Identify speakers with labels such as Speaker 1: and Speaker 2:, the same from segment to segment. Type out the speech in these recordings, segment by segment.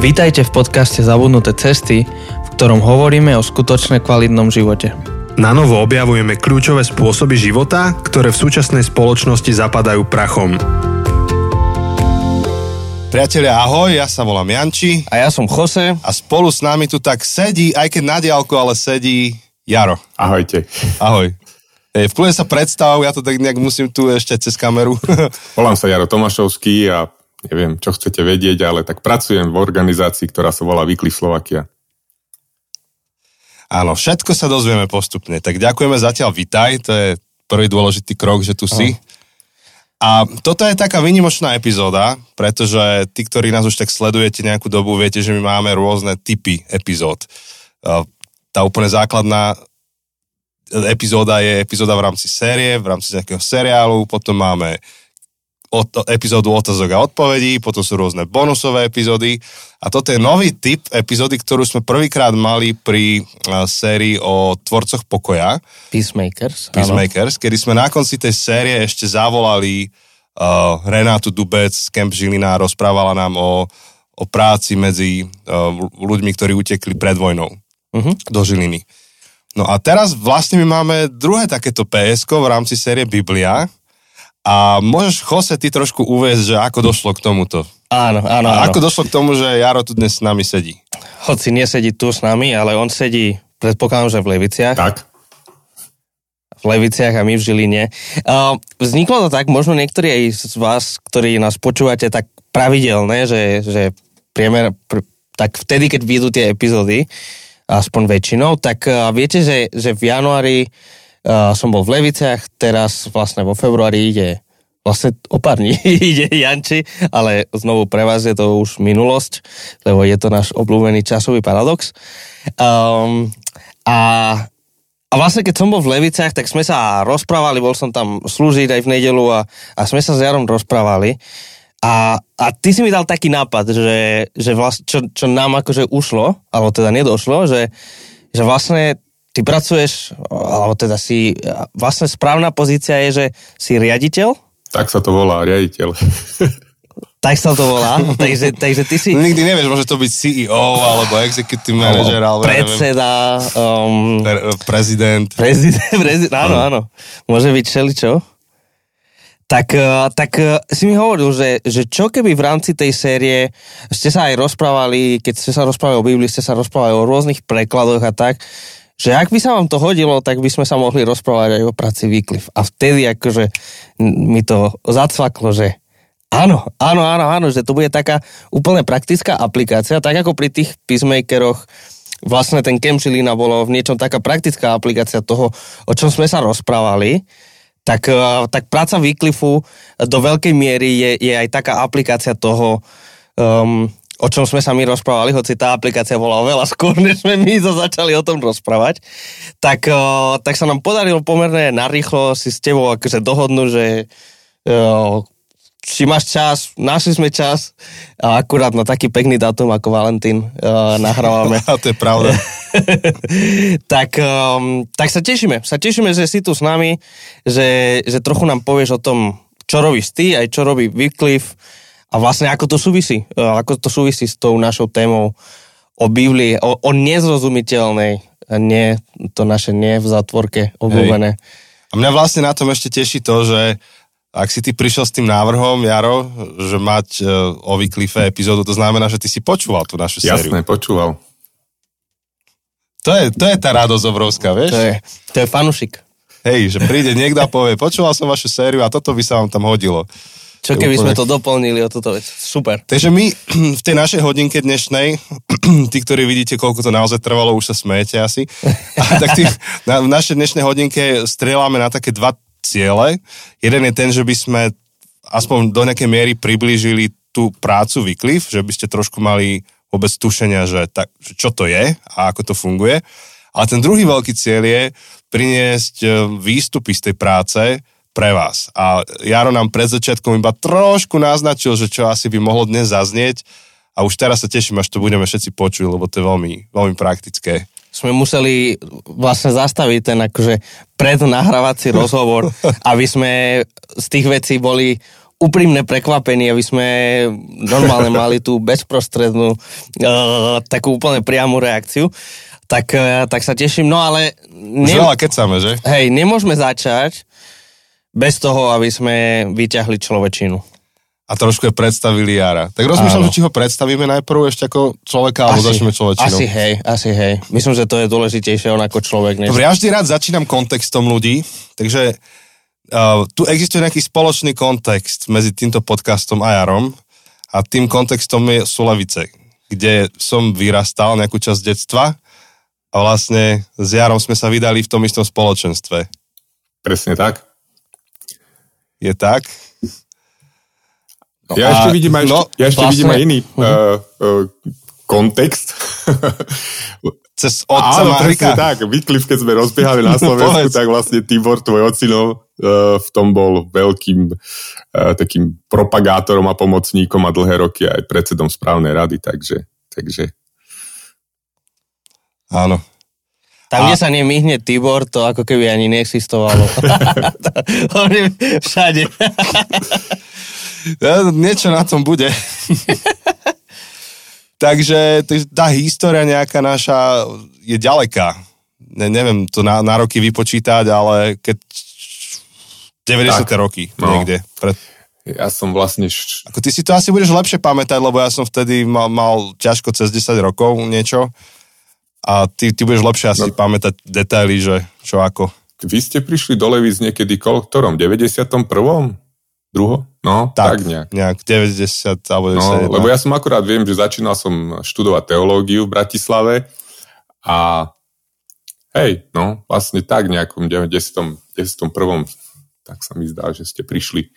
Speaker 1: Vítajte v podcaste Zabudnuté cesty, v ktorom hovoríme o skutočne kvalitnom živote.
Speaker 2: Na novo objavujeme kľúčové spôsoby života, ktoré v súčasnej spoločnosti zapadajú prachom.
Speaker 3: Priatelia, ahoj, ja sa volám Janči
Speaker 1: A ja som Jose.
Speaker 3: a spolu s nami tu tak sedí, aj keď na diálku, ale sedí Jaro.
Speaker 4: Ahojte.
Speaker 3: Ahoj. Ej, v sa predstav, ja to tak nejak musím tu ešte cez kameru.
Speaker 4: Volám sa Jaro Tomašovský a neviem, čo chcete vedieť, ale tak pracujem v organizácii, ktorá sa volá Výkliv Slovakia.
Speaker 3: Áno, všetko sa dozvieme postupne. Tak ďakujeme zatiaľ, vitaj, to je prvý dôležitý krok, že tu si. A toto je taká vynimočná epizóda, pretože tí, ktorí nás už tak sledujete nejakú dobu, viete, že my máme rôzne typy epizód. Tá úplne základná epizóda je epizóda v rámci série, v rámci nejakého seriálu, potom máme epizódu otázok a odpovedí, potom sú rôzne bonusové epizódy a toto je nový typ epizódy, ktorú sme prvýkrát mali pri uh, sérii o tvorcoch pokoja,
Speaker 1: Peacemakers. áno.
Speaker 3: Peacemakers, kedy sme na konci tej série ešte zavolali uh, Renátu Dubec z Camp Žilina a rozprávala nám o, o práci medzi uh, ľuďmi, ktorí utekli pred vojnou
Speaker 1: Mhm.
Speaker 3: do Žiliny. No a teraz vlastne my máme druhé takéto PSK v rámci série Biblia a môžeš, Jose, ty trošku uviezť, že ako došlo k tomuto.
Speaker 1: Áno, áno,
Speaker 3: A
Speaker 1: áno.
Speaker 3: ako došlo k tomu, že Jaro tu dnes s nami sedí.
Speaker 1: Hoci nesedí tu s nami, ale on sedí, predpokladám, že v Leviciach.
Speaker 4: Tak?
Speaker 1: v Leviciach a my v Žiline. Uh, vzniklo to tak, možno niektorí aj z vás, ktorí nás počúvate tak pravidelne, že, že priemer, pr, tak vtedy, keď vyjdú tie epizódy, aspoň väčšinou, tak uh, viete, že, že v januári som bol v Leviciach, teraz vlastne vo februári ide vlastne o pár dní ide Janči, ale znovu pre vás je to už minulosť, lebo je to náš obľúbený časový paradox. Um, a a vlastne, keď som bol v Leviciach, tak sme sa rozprávali, bol som tam slúžiť aj v nedelu a, a sme sa s Jarom rozprávali. A, a ty si mi dal taký nápad, že, že vlastne, čo, čo nám akože ušlo, alebo teda nedošlo, že, že vlastne ty pracuješ, alebo teda si, vlastne správna pozícia je, že si riaditeľ,
Speaker 4: Tak sa to volá, riaditeľ.
Speaker 1: tak sa to volá, takže, takže ty si
Speaker 3: Nikdy nevieš, môže to byť CEO alebo executive manager alebo
Speaker 1: predseda, um,
Speaker 3: pre- prezident.
Speaker 1: Prezident, prezident, áno, áno. Môže byť všeličo. Tak, eh, tak eh, si mi hovoril, že, že čo keby v rámci tej série ste sa aj rozprávali, keď ste sa rozprávali o Biblii, ste sa rozprávali o rôznych prekladoch a tak, že ak by sa vám to hodilo, tak by sme sa mohli rozprávať aj o práci Wycliffe. A vtedy akože mi to zacvaklo, že áno, áno, áno, áno, že to bude taká úplne praktická aplikácia, tak ako pri tých peacemakeroch, vlastne ten Camp Žilina bolo v niečom taká praktická aplikácia toho, o čom sme sa rozprávali, tak, eh, tak práca Wycliffu do veľkej miery je, je aj taká aplikácia toho, um, o čom sme sa my rozprávali, hoci tá aplikácia bola oveľa skôr, než sme my sa začali o tom rozprávať, tak, tak sa nám podarilo pomerne narýchlo si s tebou akože dohodnúť, že uh, či máš čas, našli sme čas a akurát na taký pekný dátum ako Valentín uh, nahrávame.
Speaker 3: A to je pravda.
Speaker 1: tak, um, tak sa tešíme. Sa tešíme, že si tu s nami, že, že trochu nám povieš o tom, čo robíš ty, aj čo robí Wycliffe a vlastne ako to súvisí. uh, Ako to súvisí s tou našou témou o Biblii, o, o nezrozumiteľnej, nie to naše nie v zatvorke obľúbené.
Speaker 3: A mňa vlastne na tom ešte teší to, že ak si ty prišiel s tým návrhom, Jaro, že mať uh, o Wycliffe epizódu, to znamená, že ty si počúval tú našu sériu.
Speaker 4: Jasné, počúval.
Speaker 3: To je, to je tá radosť obrovská, vieš?
Speaker 1: To je, to je fanušik.
Speaker 3: Hej, že príde niekto a povie, počúval som vašu sériu a toto by sa vám tam hodilo.
Speaker 1: Čo keby sme
Speaker 3: úplne-
Speaker 1: to doplnili o túto vec? Super.
Speaker 3: Takže my v tej našej hodinke dnešnej, tí, ktorí vidíte, koľko to naozaj trvalo, už sa smejete asi, a tak tí, na, v našej dnešnej hodinke strieľame na také dva ciele. Jeden je ten, že by sme aspoň do nejakej miery priblížili tú prácu Wycliffe, že by ste trošku mali vôbec tušenia, že, tak, čo to je a ako to funguje. Ale ten druhý veľký cieľ je priniesť e, výstupy z tej práce pre vás. A Jaro nám pred začiatkom iba trošku naznačil, že čo asi by mohlo dnes zaznieť a už teraz sa teším, až to budeme všetci počuť, lebo to je veľmi, veľmi praktické.
Speaker 1: sme museli vlastne zastaviť ten akože prednahrávací rozhovor, aby sme z tých vecí boli úprimné prekvapenie, aby sme normálne mali tú bezprostrednú uh, takú úplne priamu reakciu. Tak, uh, tak sa teším, no ale...
Speaker 3: Ne... Už veľa kecame, že?
Speaker 1: Hej, nemôžeme začať bez toho, aby sme vyťahli človečinu
Speaker 3: a trošku je predstavili Jara. Tak rozmýšľam, že či ho predstavíme najprv ešte ako človeka, alebo začneme človečinou.
Speaker 1: Asi hej, asi hej. Myslím, že to je dôležitejšie on ako človek. Než...
Speaker 3: Dobre, ja vždy rád začínam kontextom ľudí, takže uh, tu existuje nejaký spoločný kontext medzi týmto podcastom a Jarom a tým kontextom je, sú Levice, kde som vyrastal nejakú časť detstva a vlastne s Jarom sme sa vydali v tom istom spoločenstve.
Speaker 4: Presne tak.
Speaker 3: Je tak?
Speaker 4: No, ja a, ešte vidím aj, no, ja ešte vlastne, vidím aj iný uh, uh, kontext.
Speaker 3: Cez otca
Speaker 4: Áno, presne tak. Wycliffe, keď sme rozbiehali na Slovensku, tak vlastne Tibor, tvoj ocino, uh, v tom bol veľkým uh, takým propagátorom a pomocníkom a dlhé roky aj predsedom správnej rady, takže, takže...
Speaker 3: Áno.
Speaker 1: Tam, a... kde sa nemýhne Tibor, to ako keby ani neexistovalo. On je všade.
Speaker 3: Ja, niečo na tom bude. Takže tá história nejaká naša je ďaleká. Ne, neviem to na, na roky vypočítať, ale keď 90. Tak, roky no. niekde. Pred...
Speaker 4: Ja som vlastne...
Speaker 3: Ako ty si to asi budeš lepšie pamätať, lebo ja som vtedy mal, mal ťažko cez 10 rokov niečo a ty, ty budeš lepšie asi no. pamätať detaily, že čo ako.
Speaker 4: Vy ste prišli do Levíc niekedy v ktorom? 91. Druho? No, tak, tak nejak.
Speaker 3: Nejak 90 alebo 91.
Speaker 4: No, lebo ja som akurát viem, že začínal som študovať teológiu v Bratislave a hej, no, vlastne tak nejakom 90. 91. tak sa mi zdá, že ste prišli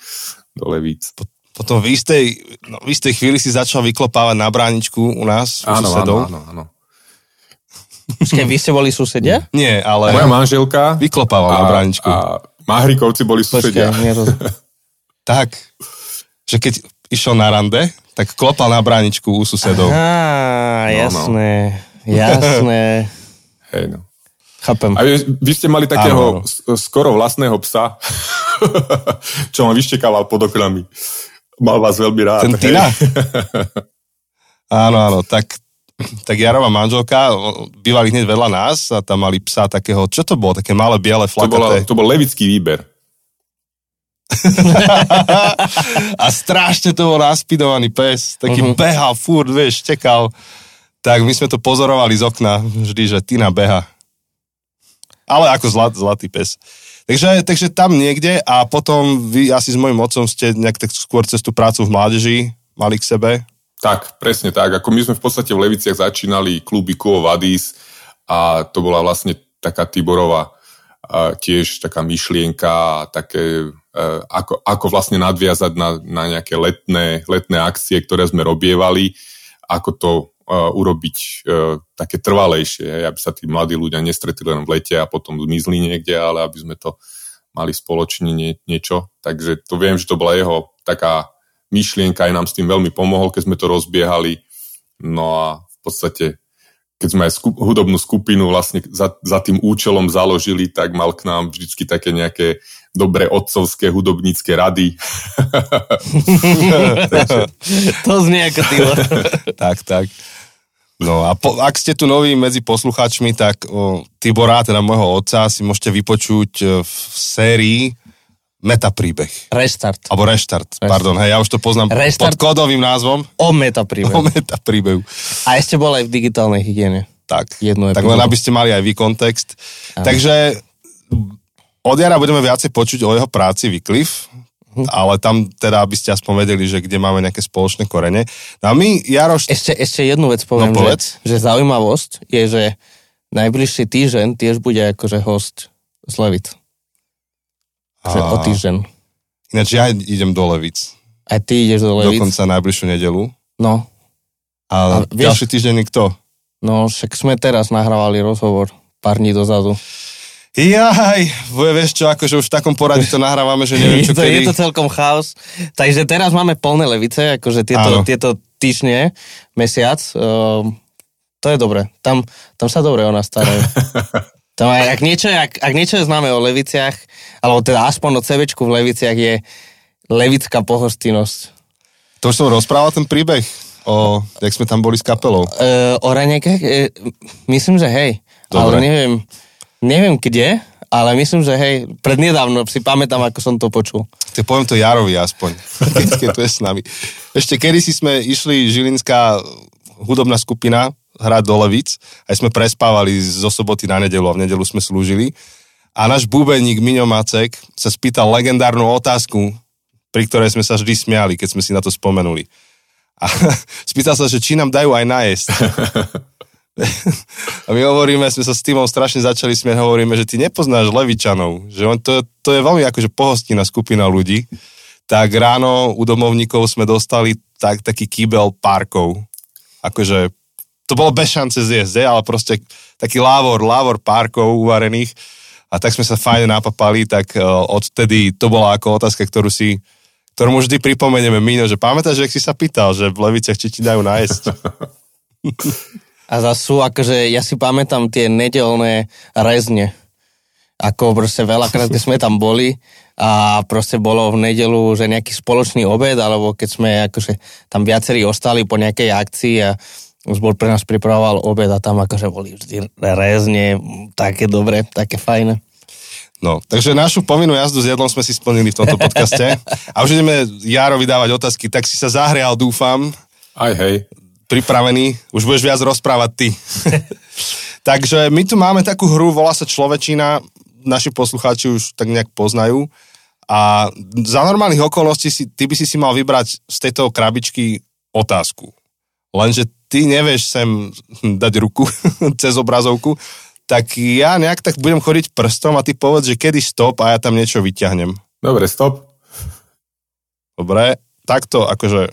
Speaker 4: do Levíc.
Speaker 3: Potom v istej, no, v istej chvíli si začal vyklopávať na bráničku u nás,
Speaker 4: áno, u susedov. Áno, áno, áno.
Speaker 1: Počkej, vy ste boli susedia?
Speaker 3: Nie, ale...
Speaker 4: Moja manželka...
Speaker 3: Vyklopávala na bráničku.
Speaker 4: A Mahrikovci boli susedia.
Speaker 1: Počkej,
Speaker 3: tak, že keď išiel na rande, tak klopal na bráničku u susedov.
Speaker 1: Á, jasné, no, no. jasné.
Speaker 4: Hej, no.
Speaker 1: Chápem.
Speaker 4: A vy, vy ste mali takého áno. skoro vlastného psa, čo ma vyštekával pod oknami. Mal vás veľmi rád.
Speaker 3: Ten Tina? áno, áno, tak, tak Jarová manželka bývali hneď vedľa nás a tam mali psa takého, čo to bolo, také malé biele flakaté.
Speaker 4: To, bola, to bol levický výber.
Speaker 3: a strašne to bol naspidovaný pes, taký uh-huh. behal, furt, vieš, tekal. Tak my sme to pozorovali z okna, vždy, že Tina beha. Ale ako zlat, zlatý pes. Takže, takže tam niekde a potom vy asi s mojim otcom ste nejak tak skôr cez tú prácu v mládeži mali k sebe.
Speaker 4: Tak, presne tak. Ako my sme v podstate v Leviciach začínali kluby Kuo Vadis a to bola vlastne taká Tiborová tiež taká myšlienka, také, e, ako, ako vlastne nadviazať na, na nejaké letné, letné akcie, ktoré sme robievali, ako to uh, urobiť uh, také trvalejšie, aby sa tí mladí ľudia nestretli len v lete a potom zmizli niekde, ale aby sme to mali spoločne nie, niečo. Takže to viem, že to bola jeho taká myšlienka, aj nám s tým veľmi pomohol, keď sme to rozbiehali. No a v podstate keď sme aj skup, hudobnú skupinu vlastne za, za tým účelom založili, tak mal k nám vždycky také nejaké dobré otcovské hudobnícke rady.
Speaker 1: to znie ako ty.
Speaker 3: tak, tak. No a po, ak ste tu noví medzi posluchačmi, tak o, Tibora, teda môjho otca, si môžete vypočuť e, v sérii Metapríbeh.
Speaker 1: Restart.
Speaker 3: Alebo Reštart, Restart. pardon, hej, ja už to poznám Restart. pod kódovým názvom.
Speaker 1: O metapríbehu.
Speaker 3: O metapríbehu.
Speaker 1: A ešte bol aj v digitálnej hygiene.
Speaker 3: Tak, Jednu tak len aby ste mali aj vy kontext. Takže od Jara budeme viacej počuť o jeho práci Wycliffe, hm. ale tam teda, aby ste aspoň vedeli, že kde máme nejaké spoločné korene. No a my, Jaroš...
Speaker 1: Ešte, ešte jednu vec poviem, no, že, že zaujímavosť je, že najbližší týždeň tiež bude akože host z Že o týždeň.
Speaker 3: Ináč ja idem do Levic.
Speaker 1: A ty ideš do Levic?
Speaker 3: Dokonca najbližšiu nedelu.
Speaker 1: No.
Speaker 3: A, a vieš, ďalší týždeň kto?
Speaker 1: No, však sme teraz nahrávali rozhovor pár dní dozadu.
Speaker 3: Jaj, vieš čo, akože už v takom poradí to nahrávame, že neviem čo
Speaker 1: je to, kedy. Je to celkom chaos. Takže teraz máme plné levice, akože tieto, tieto týždne, mesiac. Uh, to je dobre. Tam, tam sa dobre o nás starajú. Tam aj, ak, niečo, ak, ak niečo je známe o Leviciach, alebo teda aspoň o CVčku v Leviciach je levická pohostinnosť.
Speaker 3: To už som rozprával ten príbeh, o, jak sme tam boli s kapelou.
Speaker 1: E, o ranekách? E, myslím, že hej.
Speaker 3: Dobre.
Speaker 1: Ale neviem, neviem kde, ale myslím, že hej, prednedávno si pamätám, ako som to počul.
Speaker 3: Tak poviem to Jarovi aspoň, keď, keď tu je s nami. Ešte kedysi sme išli Žilinská hudobná skupina hrať do Levic, aj sme prespávali zo soboty na nedelu a v nedelu sme slúžili. A náš bubeník Miňo Macek sa spýtal legendárnu otázku, pri ktorej sme sa vždy smiali, keď sme si na to spomenuli. A spýtal sa, že či nám dajú aj najesť. A my hovoríme, sme sa s týmom strašne začali smieť, hovoríme, že ty nepoznáš Levičanov, že on, to, to je veľmi akože pohostinná skupina ľudí. Tak ráno u domovníkov sme dostali tak, taký kýbel parkov. Akože to bolo bez šance zjesť, ale proste taký lávor, lávor parkov uvarených. A tak sme sa fajne napapali, tak uh, odtedy to bola ako otázka, ktorú si ktorú vždy pripomenieme Míňo, že pamätáš, že si sa pýtal, že v Leviciach či ti dajú nájsť.
Speaker 1: A zase sú, akože ja si pamätám tie nedelné rezne. Ako proste veľakrát, keď sme tam boli a proste bolo v nedelu, že nejaký spoločný obed, alebo keď sme akože tam viacerí ostali po nejakej akcii a už bol pre nás pripravoval obed a tam akože boli vždy rezne, také dobre, také fajné.
Speaker 3: No, takže našu povinnú jazdu s jedlom sme si splnili v tomto podcaste. A už ideme Jaro vydávať otázky, tak si sa zahrial, dúfam.
Speaker 4: Aj hej.
Speaker 3: Pripravený. Už budeš viac rozprávať ty. takže my tu máme takú hru, volá sa Človečina. Naši poslucháči už tak nejak poznajú. A za normálnych okolností si, ty by si si mal vybrať z tejto krabičky otázku. Lenže ty nevieš sem dať ruku cez obrazovku, tak ja nejak tak budem chodiť prstom a ty povedz, že kedy stop a ja tam niečo vyťahnem.
Speaker 4: Dobre, stop.
Speaker 3: Dobre, takto akože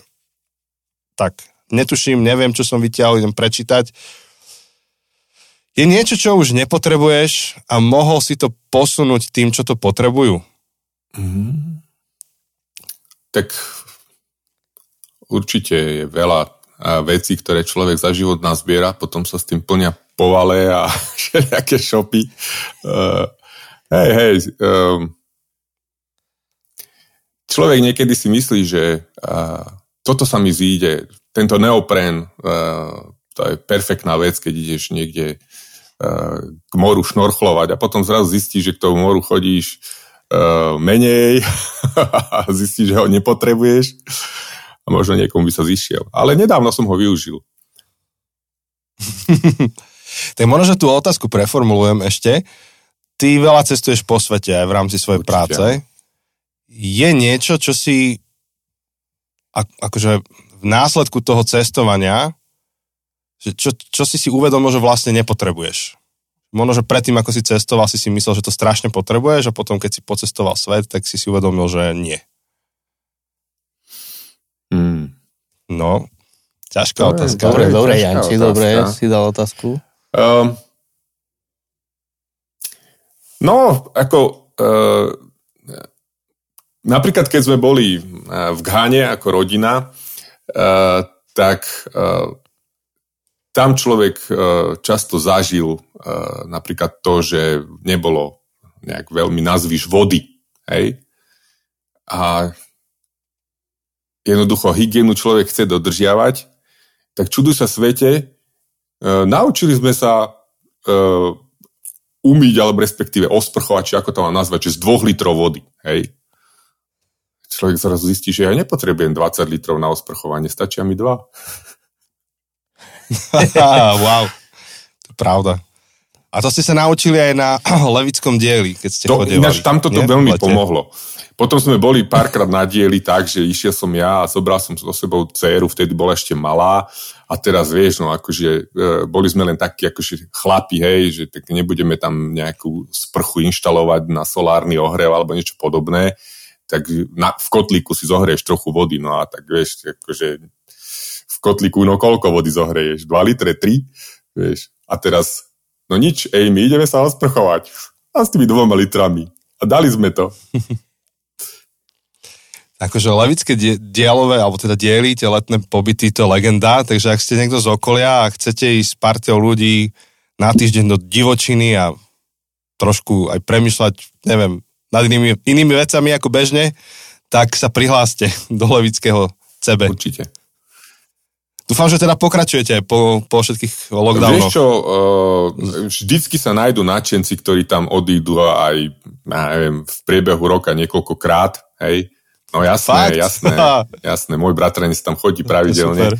Speaker 3: tak, netuším, neviem, čo som vyťahol, idem prečítať. Je niečo, čo už nepotrebuješ a mohol si to posunúť tým, čo to potrebujú?
Speaker 4: Mm. Tak určite je veľa vecí, ktoré človek za život nazbiera, potom sa s tým plňa povale a všelijaké šopy. Uh, hej, hej. Um, človek niekedy si myslí, že uh, toto sa mi zíde, tento neopren, uh, to je perfektná vec, keď ideš niekde uh, k moru šnorchlovať a potom zrazu zistíš, že k tomu moru chodíš uh, menej a zistíš, že ho nepotrebuješ a možno niekomu by sa zišiel. Ale nedávno som ho využil.
Speaker 3: Tak možno, že tú otázku preformulujem ešte. Ty veľa cestuješ po svete aj v rámci svojej Určite. práce. Je niečo, čo si akože v následku toho cestovania, že čo, čo si si uvedomil, že vlastne nepotrebuješ? Možno, že predtým, ako si cestoval, si si myslel, že to strašne potrebuješ a potom, keď si pocestoval svet, tak si si uvedomil, že nie.
Speaker 4: Hmm.
Speaker 3: No, ťažká dobre, otázka.
Speaker 1: Dobre, dobre, Janči, dobre, si dal otázku. Um,
Speaker 4: no, ako uh, napríklad keď sme boli uh, v Ghane ako rodina, uh, tak uh, tam človek uh, často zažil uh, napríklad to, že nebolo nejak veľmi nazvíš vody. Hej? A jednoducho hygienu človek chce dodržiavať, tak čuduj sa svete, E, naučili sme sa uh, umyť, alebo respektíve osprchovať, či ako to mám nazvať, že z dvoch litrov vody. Hej. Človek zrazu zistí, že ja nepotrebujem 20 litrov na osprchovanie, stačia mi dva.
Speaker 3: wow, to pravda. A to ste sa naučili aj na levickom dieli, keď ste to, chodevali.
Speaker 4: Ináč tamto to veľmi pomohlo. Potom sme boli párkrát na dieli tak, že išiel som ja a zobral som so sebou dceru, vtedy bola ešte malá a teraz vieš, no akože e, boli sme len takí akože chlapi, hej, že tak nebudeme tam nejakú sprchu inštalovať na solárny ohrev alebo niečo podobné, tak na, v kotlíku si zohrieš trochu vody, no a tak vieš, akože v kotlíku, no koľko vody zohreješ? 2 litre, 3? Vieš, a teraz, no nič, ej, my ideme sa osprchovať. A s tými dvoma litrami. A dali sme to.
Speaker 3: akože levické dielové, alebo teda diely, tie letné pobyty, to je legenda, takže ak ste niekto z okolia a chcete ísť s partiou ľudí na týždeň do divočiny a trošku aj premyšľať, neviem, nad inými, inými vecami ako bežne, tak sa prihláste do Levického CB.
Speaker 4: Určite.
Speaker 3: Dúfam, že teda pokračujete po, po všetkých lockdownoch.
Speaker 4: Vieš čo, uh, vždycky sa nájdú nadšenci, ktorí tam odídu aj, neviem, v priebehu roka niekoľkokrát, hej. No jasné,
Speaker 3: Fakt?
Speaker 4: jasné, jasné. Môj bratranec tam chodí pravidelne.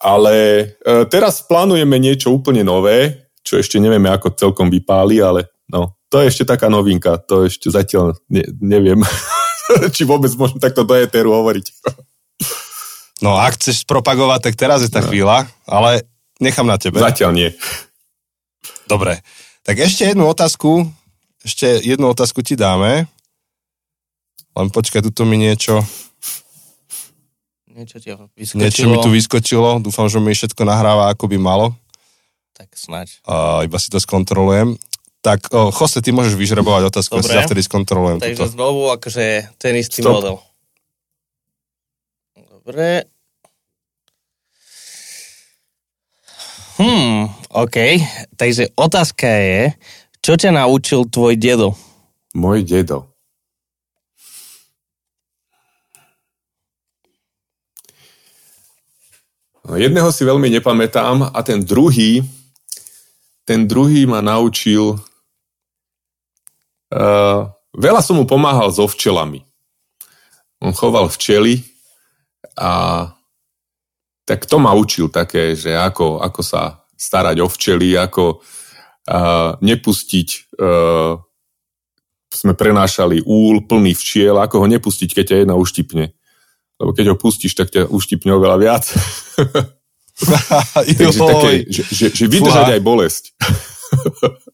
Speaker 4: Ale uh, teraz plánujeme niečo úplne nové, čo ešte nevieme, ako celkom vypáli, ale no, to je ešte taká novinka, to ešte zatiaľ ne, neviem, či vôbec môžem takto do éteru hovoriť.
Speaker 3: No ak chceš propagovať, tak teraz je tá no. chvíľa, ale nechám na tebe.
Speaker 4: Zatiaľ nie.
Speaker 3: Dobre, tak ešte jednu otázku, ešte jednu otázku ti dáme. Len počkaj, tuto mi niečo...
Speaker 1: Niečo ti vyskočilo.
Speaker 3: Niečo mi tu vyskočilo, dúfam, že mi všetko nahráva, ako by malo.
Speaker 1: Tak snaď.
Speaker 3: Uh, iba si to skontrolujem. Tak, oh, Jose, ty môžeš vyžrebovať otázku,
Speaker 1: Dobre.
Speaker 3: ja si ja vtedy skontrolujem.
Speaker 1: Takže
Speaker 3: tuto.
Speaker 1: znovu akože ten istý
Speaker 4: Stop.
Speaker 1: model. Dobre. Hmm, OK. Takže otázka je, čo ťa naučil tvoj dedo?
Speaker 4: Môj dedo. No, jedného si veľmi nepamätám a ten druhý, ten druhý ma naučil, uh, veľa som mu pomáhal so včelami. On choval včely a tak to ma učil také, že ako, ako sa starať o včely, ako uh, nepustiť uh, sme prenášali úl plný včiel, ako ho nepustiť, keď ťa jedna uštipne. Lebo keď ho pustíš, tak ťa uštipne oveľa viac. Takže také, že, že, že vydržať
Speaker 3: Fúha.
Speaker 4: aj bolesť.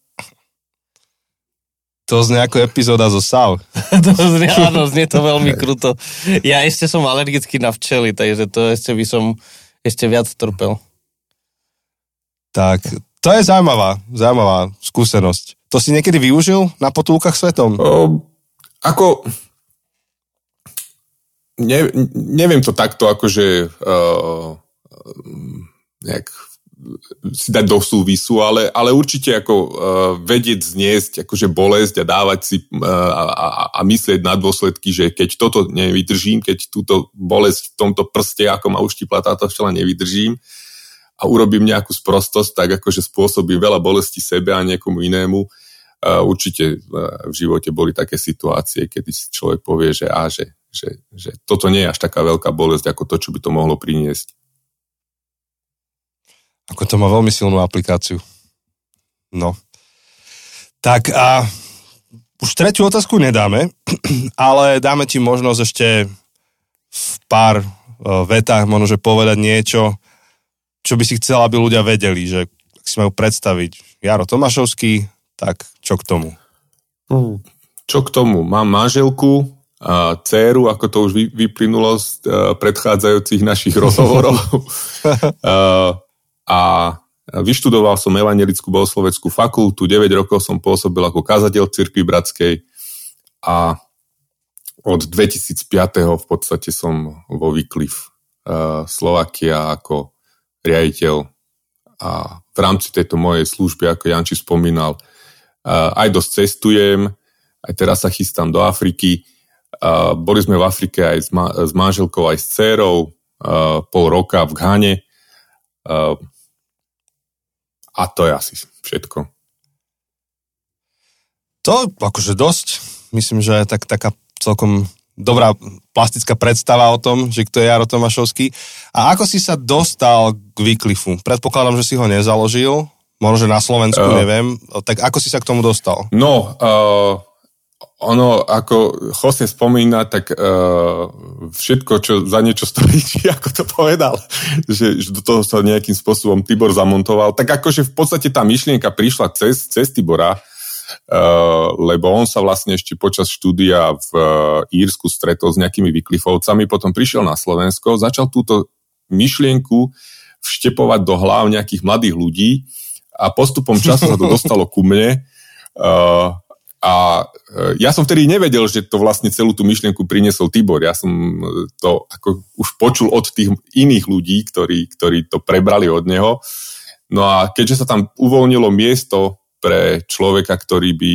Speaker 3: To znie ako epizóda zo SAV.
Speaker 1: to znie, áno, znie to veľmi kruto. Ja ešte som alergický na včely, takže to ešte by som ešte viac trpel.
Speaker 3: Tak, to je zaujímavá, zaujímavá skúsenosť. To si niekedy využil na potulkách svetom?
Speaker 4: O, ako... Ne, neviem to takto akože uh, nejak si dať do súvisu, ale, ale určite ako uh, vedieť zniesť akože bolesť a dávať si uh, a, a, myslieť na dôsledky, že keď toto nevydržím, keď túto bolesť v tomto prste, ako ma uštipla táto včela, nevydržím a urobím nejakú sprostosť, tak akože spôsobím veľa bolesti sebe a niekomu inému. Uh, určite uh, v živote boli také situácie, kedy si človek povie, že, á, že, že, že toto nie je až taká veľká bolesť, ako to, čo by to mohlo priniesť.
Speaker 3: Ako to má veľmi silnú aplikáciu. No. Tak a už tretiu otázku nedáme, ale dáme ti možnosť ešte v pár e, vetách možno, že povedať niečo, čo by si chcela, aby ľudia vedeli, že ak si majú predstaviť Jaro Tomášovský, tak čo k tomu?
Speaker 4: Čo k tomu? Mám manželku, a dceru, ako to už vy, vyplynulo z uh, predchádzajúcich našich rozhovorov. uh, a vyštudoval som Evangelickú bohosloveckú fakultu, 9 rokov som pôsobil ako kazateľ cirkvi bratskej a od 2005. v podstate som vo Wycliffe uh, Slovakia ako riaditeľ a v rámci tejto mojej služby, ako Janči spomínal, uh, aj dosť cestujem, aj teraz sa chystám do Afriky. Uh, boli sme v Afrike aj s, ma- s manželkou, aj s dcerou, pol roka v Ghane. A to je asi všetko.
Speaker 3: To akože dosť. Myslím, že tak, taká celkom dobrá plastická predstava o tom, že kto je Jaro Tomášovský. A ako si sa dostal k Wycliffu? Predpokladám, že si ho nezaložil, možno, že na Slovensku, uh, neviem. Tak ako si sa k tomu dostal?
Speaker 4: No, uh, ono, ako Jose spomína, tak uh, všetko, čo za niečo stojí, či ako to povedal, že, že do toho sa nejakým spôsobom Tibor zamontoval, tak akože v podstate tá myšlienka prišla cez, cez Tibora, uh, lebo on sa vlastne ešte počas štúdia v uh, Írsku stretol s nejakými vyklifovcami, potom prišiel na Slovensko, začal túto myšlienku vštepovať do hlav nejakých mladých ľudí a postupom času sa to dostalo ku mne. Uh, a ja som vtedy nevedel, že to vlastne celú tú myšlienku priniesol Tibor. Ja som to ako už počul od tých iných ľudí, ktorí, ktorí to prebrali od neho. No a keďže sa tam uvoľnilo miesto pre človeka, ktorý by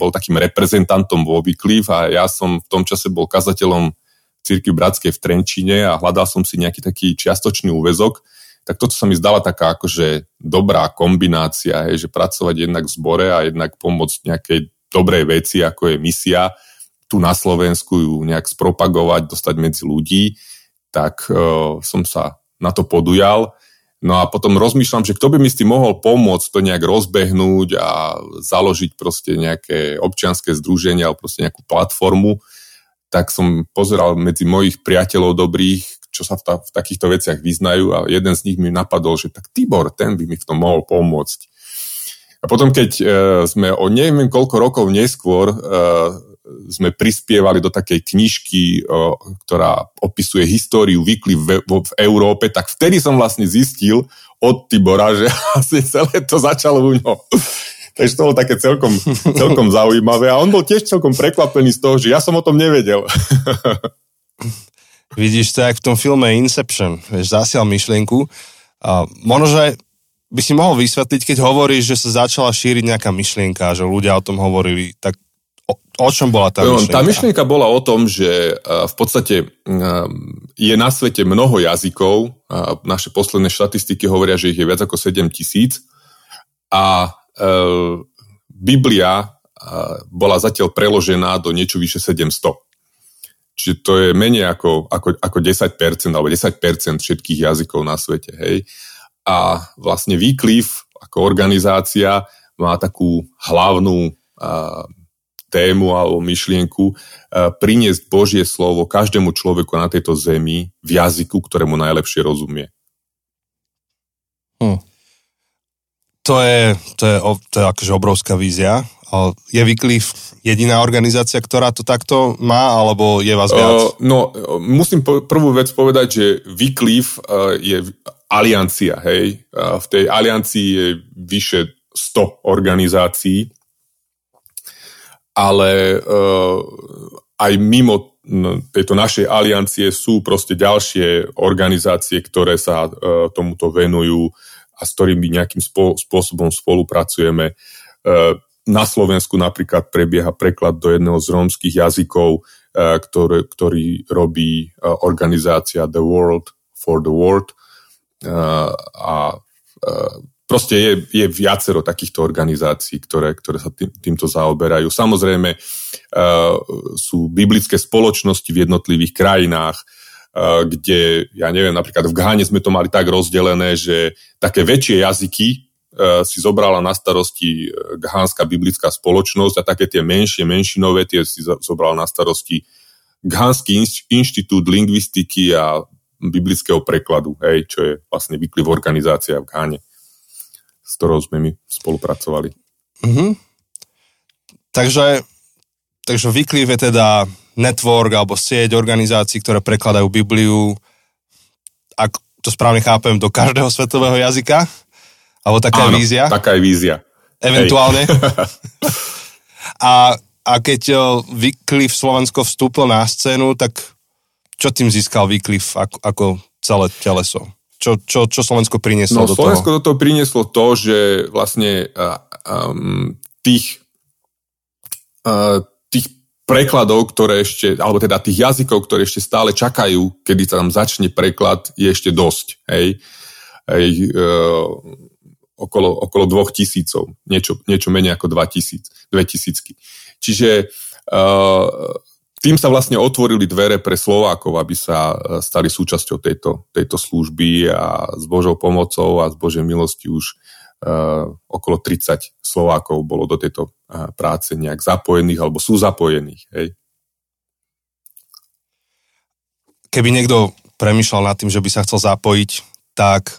Speaker 4: bol takým reprezentantom vo Wycliffe a ja som v tom čase bol kazateľom Círky Bratskej v Trenčine a hľadal som si nejaký taký čiastočný úvezok, tak toto sa mi zdala taká akože dobrá kombinácia, hej, že pracovať jednak v zbore a jednak pomôcť nejakej dobrej veci, ako je misia, tu na Slovensku ju nejak spropagovať, dostať medzi ľudí, tak uh, som sa na to podujal. No a potom rozmýšľam, že kto by mi s tým mohol pomôcť to nejak rozbehnúť a založiť proste nejaké občianské združenie alebo proste nejakú platformu. Tak som pozeral medzi mojich priateľov dobrých, čo sa v, ta, v takýchto veciach vyznajú a jeden z nich mi napadol, že tak Tibor, ten by mi v tom mohol pomôcť. A potom, keď uh, sme o neviem koľko rokov neskôr uh, sme prispievali do takej knižky, ktorá opisuje históriu výkly v, v, v Európe, tak vtedy som vlastne zistil od Tibora, že asi celé to začalo u ňo. Takže to bolo také celkom, celkom zaujímavé a on bol tiež celkom prekvapený z toho, že ja som o tom nevedel.
Speaker 3: Vidíš to, jak v tom filme Inception, vieš, zasial myšlienku. A možno, že by si mohol vysvetliť, keď hovoríš, že sa začala šíriť nejaká myšlienka, že ľudia o tom hovorili, tak O, o čom bola tá myšlienka?
Speaker 4: Tá myšlienka bola o tom, že v podstate je na svete mnoho jazykov. Naše posledné štatistiky hovoria, že ich je viac ako 7 tisíc. A e, Biblia bola zatiaľ preložená do niečo vyše 700. Čiže to je menej ako, ako, ako 10% alebo 10% všetkých jazykov na svete. Hej? A vlastne Výkliv ako organizácia má takú hlavnú tému alebo myšlienku e, priniesť Božie slovo každému človeku na tejto zemi v jazyku, ktorému najlepšie rozumie.
Speaker 3: Hm. To je, to je, to je akože obrovská vízia. Je Wycliffe jediná organizácia, ktorá to takto má, alebo je vás viac? Uh,
Speaker 4: no, musím po, prvú vec povedať, že Wycliffe uh, je aliancia, hej. V tej aliancii je vyše 100 organizácií ale uh, aj mimo tejto našej aliancie sú proste ďalšie organizácie, ktoré sa uh, tomuto venujú a s ktorými nejakým spôsobom spolupracujeme. Uh, na Slovensku napríklad prebieha preklad do jedného z rómskych jazykov, ktoré, ktorý robí organizácia The World for the World a proste je, je viacero takýchto organizácií, ktoré, ktoré sa tým, týmto zaoberajú. Samozrejme uh, sú biblické spoločnosti v jednotlivých krajinách, uh, kde, ja neviem, napríklad v Ghane sme to mali tak rozdelené, že také väčšie jazyky uh, si zobrala na starosti Ghánska biblická spoločnosť a také tie menšie, menšinové tie si zobrala na starosti Ghánsky inštitút lingvistiky a biblického prekladu, hej, čo je vlastne vykliv organizácia v Ghane s ktorou sme my spolupracovali. Mm-hmm.
Speaker 3: Takže, takže Wycliffe je teda network alebo sieť organizácií, ktoré prekladajú Bibliu, ak to správne chápem, do každého svetového jazyka? Alebo taká
Speaker 4: Áno,
Speaker 3: vízia?
Speaker 4: taká je vízia.
Speaker 3: Eventuálne. a, a keď Wycliffe Slovensko vstúpil na scénu, tak čo tým získal Wycliffe ako, ako celé teleso? čo, čo, čo Slovensko prinieslo
Speaker 4: no,
Speaker 3: do
Speaker 4: Slovensko
Speaker 3: toho?
Speaker 4: do toho prinieslo to, že vlastne um, tých, uh, tých prekladov, ktoré ešte, alebo teda tých jazykov, ktoré ešte stále čakajú, kedy sa tam začne preklad, je ešte dosť. Hej? Hej, uh, okolo, okolo dvoch tisícov, niečo, niečo menej ako dva tisíc, dve tisícky. Čiže uh, tým sa vlastne otvorili dvere pre Slovákov, aby sa e, stali súčasťou tejto, tejto služby a s Božou pomocou a s Božej milosti už uh, okolo 30 Slovákov bolo do tejto uh, práce nejak zapojených alebo sú zapojených. Hej.
Speaker 3: Keby niekto premyšľal nad tým, že by sa chcel zapojiť, tak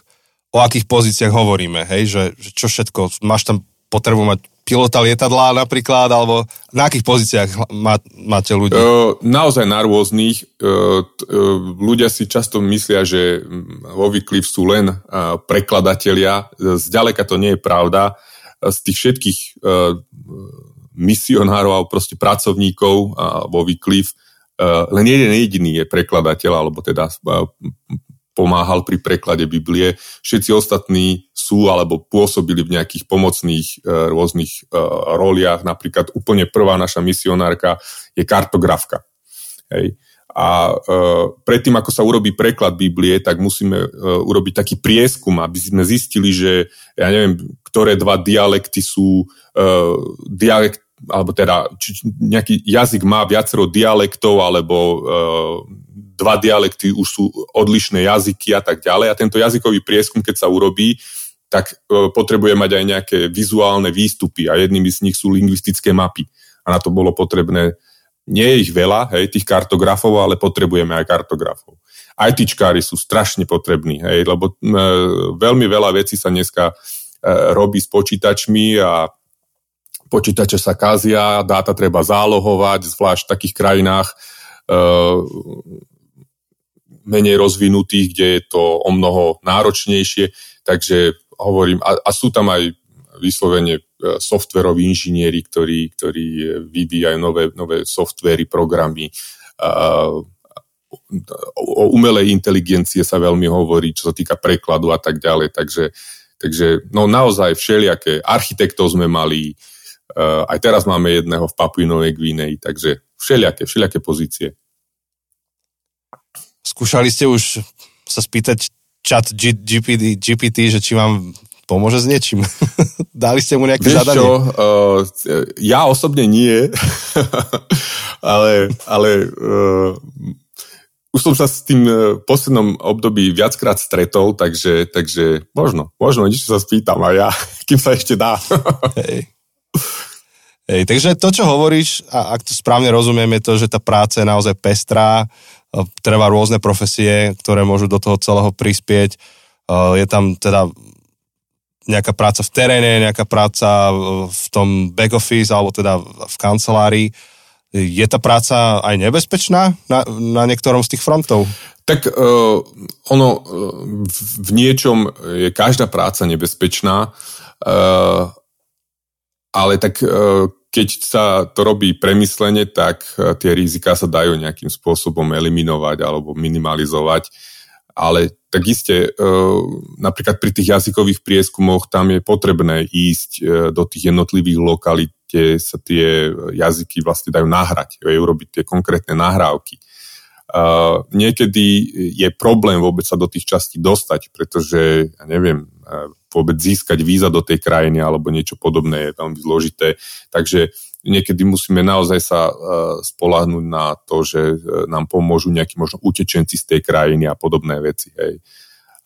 Speaker 3: o akých pozíciách hovoríme, hej? Že, že čo všetko, máš tam potrebu mať pilota lietadla napríklad, alebo na akých pozíciách má, máte ľudí? Uh,
Speaker 4: naozaj na rôznych. Uh, uh, ľudia si často myslia, že vo Wycliffe sú len prekladatelia. Zďaleka to nie je pravda. Z tých všetkých misionárov alebo proste pracovníkov vo Wycliffe len jeden jediný je prekladateľ, alebo teda pomáhal pri preklade Biblie. Všetci ostatní sú alebo pôsobili v nejakých pomocných e, rôznych e, roliach. Napríklad úplne prvá naša misionárka je kartografka. Hej. A uh, predtým, ako sa urobí preklad Biblie, tak musíme uh, urobiť taký prieskum, aby sme zistili, že ja neviem, ktoré dva dialekty sú uh, dialekt, alebo teda či nejaký jazyk má viacero dialektov, alebo uh, dva dialekty už sú odlišné jazyky a tak ďalej. A tento jazykový prieskum, keď sa urobí, tak uh, potrebuje mať aj nejaké vizuálne výstupy a jednými z nich sú lingvistické mapy. A na to bolo potrebné nie je ich veľa, hej, tých kartografov, ale potrebujeme aj kartografov. ITčkári sú strašne potrební, hej, lebo e, veľmi veľa vecí sa dneska e, robí s počítačmi a počítače sa kazia, dáta treba zálohovať, zvlášť v takých krajinách e, menej rozvinutých, kde je to o mnoho náročnejšie, takže hovorím, a, a sú tam aj vyslovene e, softveroví inžinieri, ktorí, ktorí vyvíjajú nové, nové softvery, programy. O umelej inteligencie sa veľmi hovorí, čo sa týka prekladu a tak ďalej. Takže, takže no naozaj všelijaké architektov sme mali, e, aj teraz máme jedného v Papuinovej Gvineji, takže všelijaké, všelijaké pozície.
Speaker 3: Skúšali ste už sa spýtať chat GPT, GPT, že či vám pomôže s niečím. Dali ste mu nejaké Vieš zadanie? Čo, uh,
Speaker 4: ja osobne nie, ale, ale uh, už som sa s tým v poslednom období viackrát stretol, takže, takže možno, možno niečo sa spýtam aj ja, kým sa ešte dá.
Speaker 3: Hej. Hej, takže to, čo hovoríš, a ak to správne rozumiem, je to, že tá práca je naozaj pestrá, treba rôzne profesie, ktoré môžu do toho celého prispieť. Je tam teda nejaká práca v teréne, nejaká práca v tom back office alebo teda v kancelárii. Je tá práca aj nebezpečná na, na niektorom z tých frontov?
Speaker 4: Tak uh, ono uh, v niečom je každá práca nebezpečná, uh, ale tak uh, keď sa to robí premyslene, tak uh, tie rizika sa dajú nejakým spôsobom eliminovať alebo minimalizovať. Ale tak iste, e, napríklad pri tých jazykových prieskumoch tam je potrebné ísť e, do tých jednotlivých lokalít, kde sa tie jazyky vlastne dajú nahrať, urobiť tie konkrétne nahrávky. Niekedy je problém vôbec sa do tých častí dostať, pretože, ja neviem, vôbec získať víza do tej krajiny alebo niečo podobné je veľmi zložité. Takže niekedy musíme naozaj sa uh, spolahnúť na to, že uh, nám pomôžu nejakí možno utečenci z tej krajiny a podobné veci. Hej.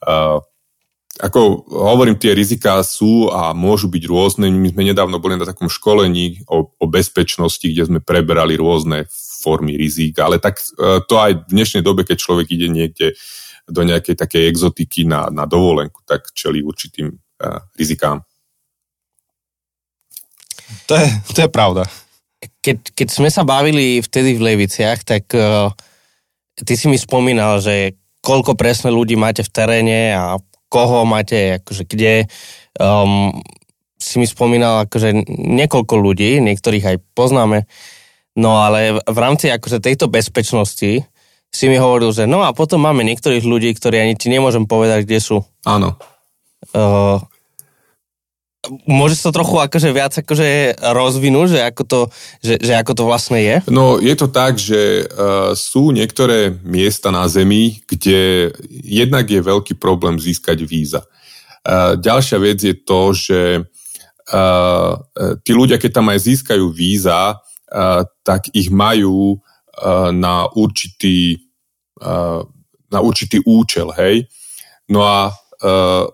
Speaker 4: Uh, ako hovorím, tie riziká sú a môžu byť rôzne. My sme nedávno boli na takom školení o, o bezpečnosti, kde sme preberali rôzne formy rizik, ale tak uh, to aj v dnešnej dobe, keď človek ide niekde do nejakej takej exotiky na, na dovolenku, tak čeli určitým uh, rizikám.
Speaker 3: To je, to je pravda.
Speaker 1: Keď, keď sme sa bavili vtedy v Leviciach, tak uh, ty si mi spomínal, že koľko presne ľudí máte v teréne a koho máte, akože kde. Um, si mi spomínal akože niekoľko ľudí, niektorých aj poznáme, no ale v rámci akože tejto bezpečnosti si mi hovoril, že no a potom máme niektorých ľudí, ktorí ani ti nemôžem povedať, kde sú.
Speaker 4: Áno.
Speaker 1: Uh, Môžeš to trochu akože viac akože rozvinúť, že ako to, že, že ako to vlastne je?
Speaker 4: No je to tak, že uh, sú niektoré miesta na Zemi, kde jednak je veľký problém získať víza. Uh, ďalšia vec je to, že uh, tí ľudia, keď tam aj získajú víza, uh, tak ich majú na určitý uh, na určitý účel, hej. No a uh,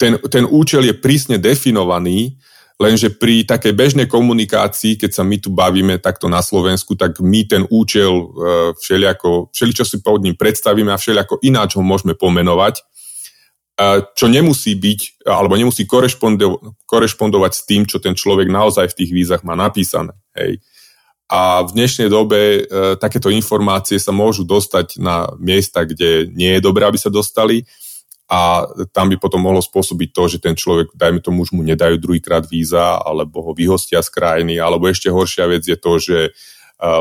Speaker 4: ten, ten účel je prísne definovaný, lenže pri takej bežnej komunikácii, keď sa my tu bavíme takto na Slovensku, tak my ten účel všeliako, všeličo si pod ním predstavíme a všeliako ináč ho môžeme pomenovať, čo nemusí byť, alebo nemusí korešpondo, korešpondovať s tým, čo ten človek naozaj v tých vízach má napísané. Hej. A v dnešnej dobe e, takéto informácie sa môžu dostať na miesta, kde nie je dobré, aby sa dostali a tam by potom mohlo spôsobiť to, že ten človek, dajme tomu, už mu nedajú druhýkrát víza, alebo ho vyhostia z krajiny, alebo ešte horšia vec je to, že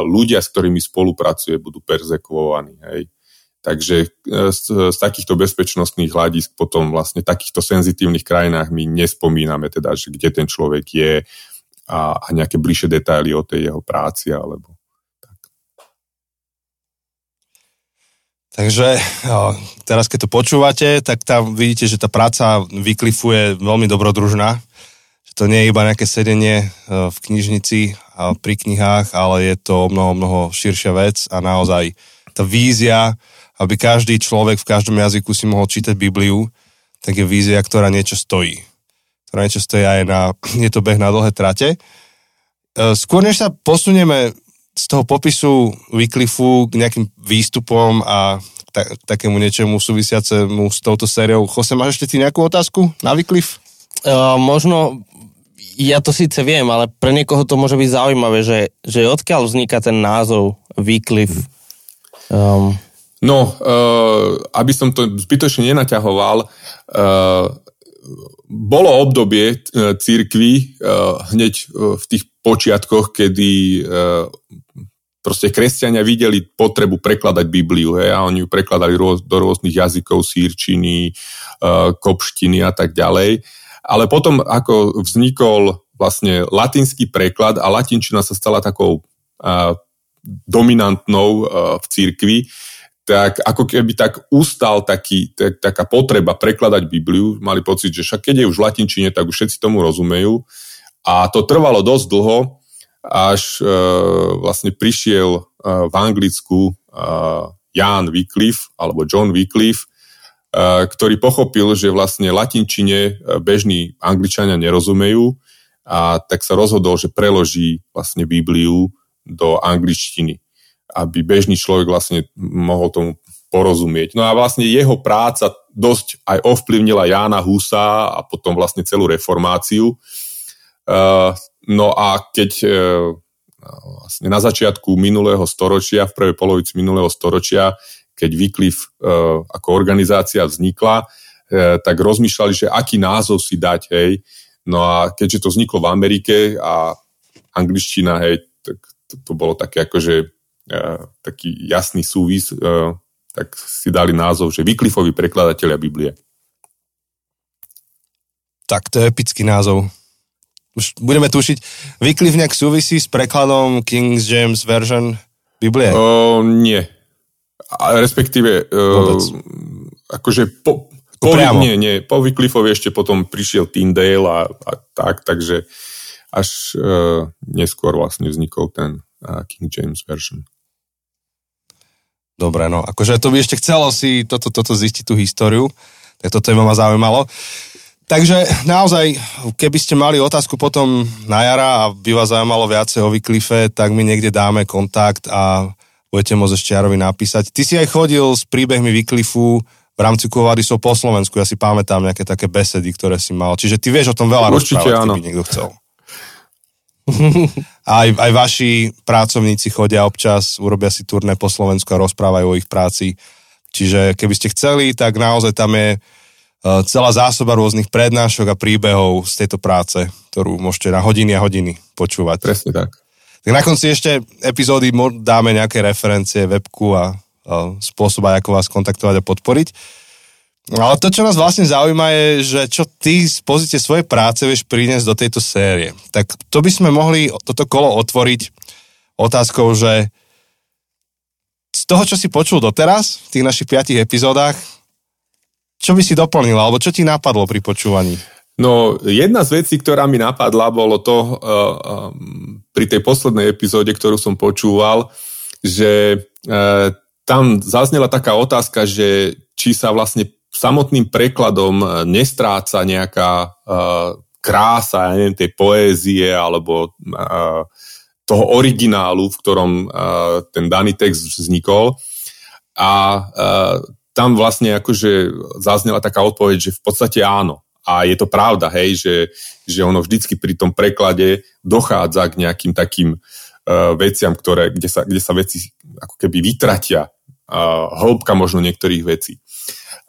Speaker 4: ľudia, s ktorými spolupracuje, budú perzekvovaní. Hej. Takže e, z, z takýchto bezpečnostných hľadisk potom vlastne v takýchto senzitívnych krajinách my nespomíname teda, že kde ten človek je a, a nejaké bližšie detaily o tej jeho práci alebo
Speaker 3: Takže teraz, keď to počúvate, tak tam vidíte, že tá práca Wycliffe je veľmi dobrodružná. Že to nie je iba nejaké sedenie v knižnici a pri knihách, ale je to mnoho, mnoho širšia vec a naozaj tá vízia, aby každý človek v každom jazyku si mohol čítať Bibliu, tak je vízia, ktorá niečo stojí. Ktorá niečo stojí aj na, je to beh na dlhé trate. E, skôr než sa posunieme z toho popisu Wycliffu k nejakým výstupom a ta, takému niečomu súvisiacemu s touto sériou. Jose, máš ešte ty nejakú otázku na Wycliffe?
Speaker 1: Uh, možno, ja to síce viem, ale pre niekoho to môže byť zaujímavé, že, že odkiaľ vzniká ten názov Wycliffe? Um.
Speaker 4: No, uh, aby som to zbytočne nenaťahoval, uh, bolo obdobie uh, církvy uh, hneď uh, v tých počiatkoch, kedy proste kresťania videli potrebu prekladať Bibliu hej, a oni ju prekladali do rôznych jazykov, sírčiny, kopštiny a tak ďalej. Ale potom, ako vznikol vlastne latinský preklad a latinčina sa stala takou dominantnou v církvi, tak ako keby tak ustal taký, tak, taká potreba prekladať Bibliu, mali pocit, že však keď je už v latinčine, tak už všetci tomu rozumejú. A to trvalo dosť dlho, až e, vlastne prišiel e, v Anglicku e, Jan Wycliffe alebo John Wycliffe, e, ktorý pochopil, že vlastne latinčine e, bežní Angličania nerozumejú a tak sa rozhodol, že preloží vlastne Bibliu do angličtiny, aby bežný človek vlastne mohol tomu porozumieť. No a vlastne jeho práca dosť aj ovplyvnila Jána Husa a potom vlastne celú reformáciu. Uh, No a keď e, vlastne na začiatku minulého storočia, v prvej polovici minulého storočia, keď Wycliffe e, ako organizácia vznikla, e, tak rozmýšľali, že aký názov si dať, hej. No a keďže to vzniklo v Amerike a angličtina, hej, tak to, to bolo také akože taký jasný súvis, tak si dali názov, že Wycliffeovi prekladatelia Biblie.
Speaker 3: Tak to je epický názov už budeme tušiť, Wycliffe nejak súvisí s prekladom King James Version Biblie?
Speaker 4: O, nie. A respektíve, uh, akože po, po, nie, nie, po Wycliffeovi ešte potom prišiel Tyndale a, a tak, takže až uh, neskôr vlastne vznikol ten uh, King James Version.
Speaker 3: Dobre, no, akože to by ešte chcelo si toto, toto zistiť tú históriu, tak toto by ma zaujímalo. Takže naozaj, keby ste mali otázku potom na jara a by vás zaujímalo viacej o Vyklife, tak my niekde dáme kontakt a budete môcť ešte Jarovi napísať. Ty si aj chodil s príbehmi Vyklifu v rámci Kuvadisov po Slovensku, ja si pamätám nejaké také besedy, ktoré si mal. Čiže ty vieš o tom veľa
Speaker 4: Určite rozprávať, áno.
Speaker 3: keby niekto chcel. aj, aj vaši pracovníci chodia občas, urobia si turné po Slovensku a rozprávajú o ich práci. Čiže keby ste chceli, tak naozaj tam je Eh, celá zásoba rôznych prednášok a príbehov z tejto práce, ktorú môžete na hodiny a hodiny počúvať.
Speaker 4: Presne tak.
Speaker 3: Tak na konci ešte epizódy dáme nejaké referencie, webku a, a spôsob, ako vás kontaktovať a podporiť. Ale to, čo nás vlastne zaujíma, je, že čo ty z pozície svojej práce vieš priniesť do tejto série. Tak to by sme mohli toto kolo otvoriť otázkou, že z toho, čo si počul doteraz v tých našich piatich epizódach, čo by si doplnil, alebo čo ti napadlo pri počúvaní?
Speaker 4: No, jedna z vecí, ktorá mi napadla, bolo to uh, um, pri tej poslednej epizóde, ktorú som počúval, že uh, tam zaznela taká otázka, že či sa vlastne samotným prekladom nestráca nejaká uh, krása, ja neviem, tej poézie alebo uh, toho originálu, v ktorom uh, ten daný text vznikol. A uh, tam vlastne akože zaznela taká odpoveď, že v podstate áno. A je to pravda, hej, že, že ono vždycky pri tom preklade dochádza k nejakým takým uh, veciam, ktoré, kde, sa, kde sa veci ako keby vytratia. Uh, hĺbka možno niektorých vecí.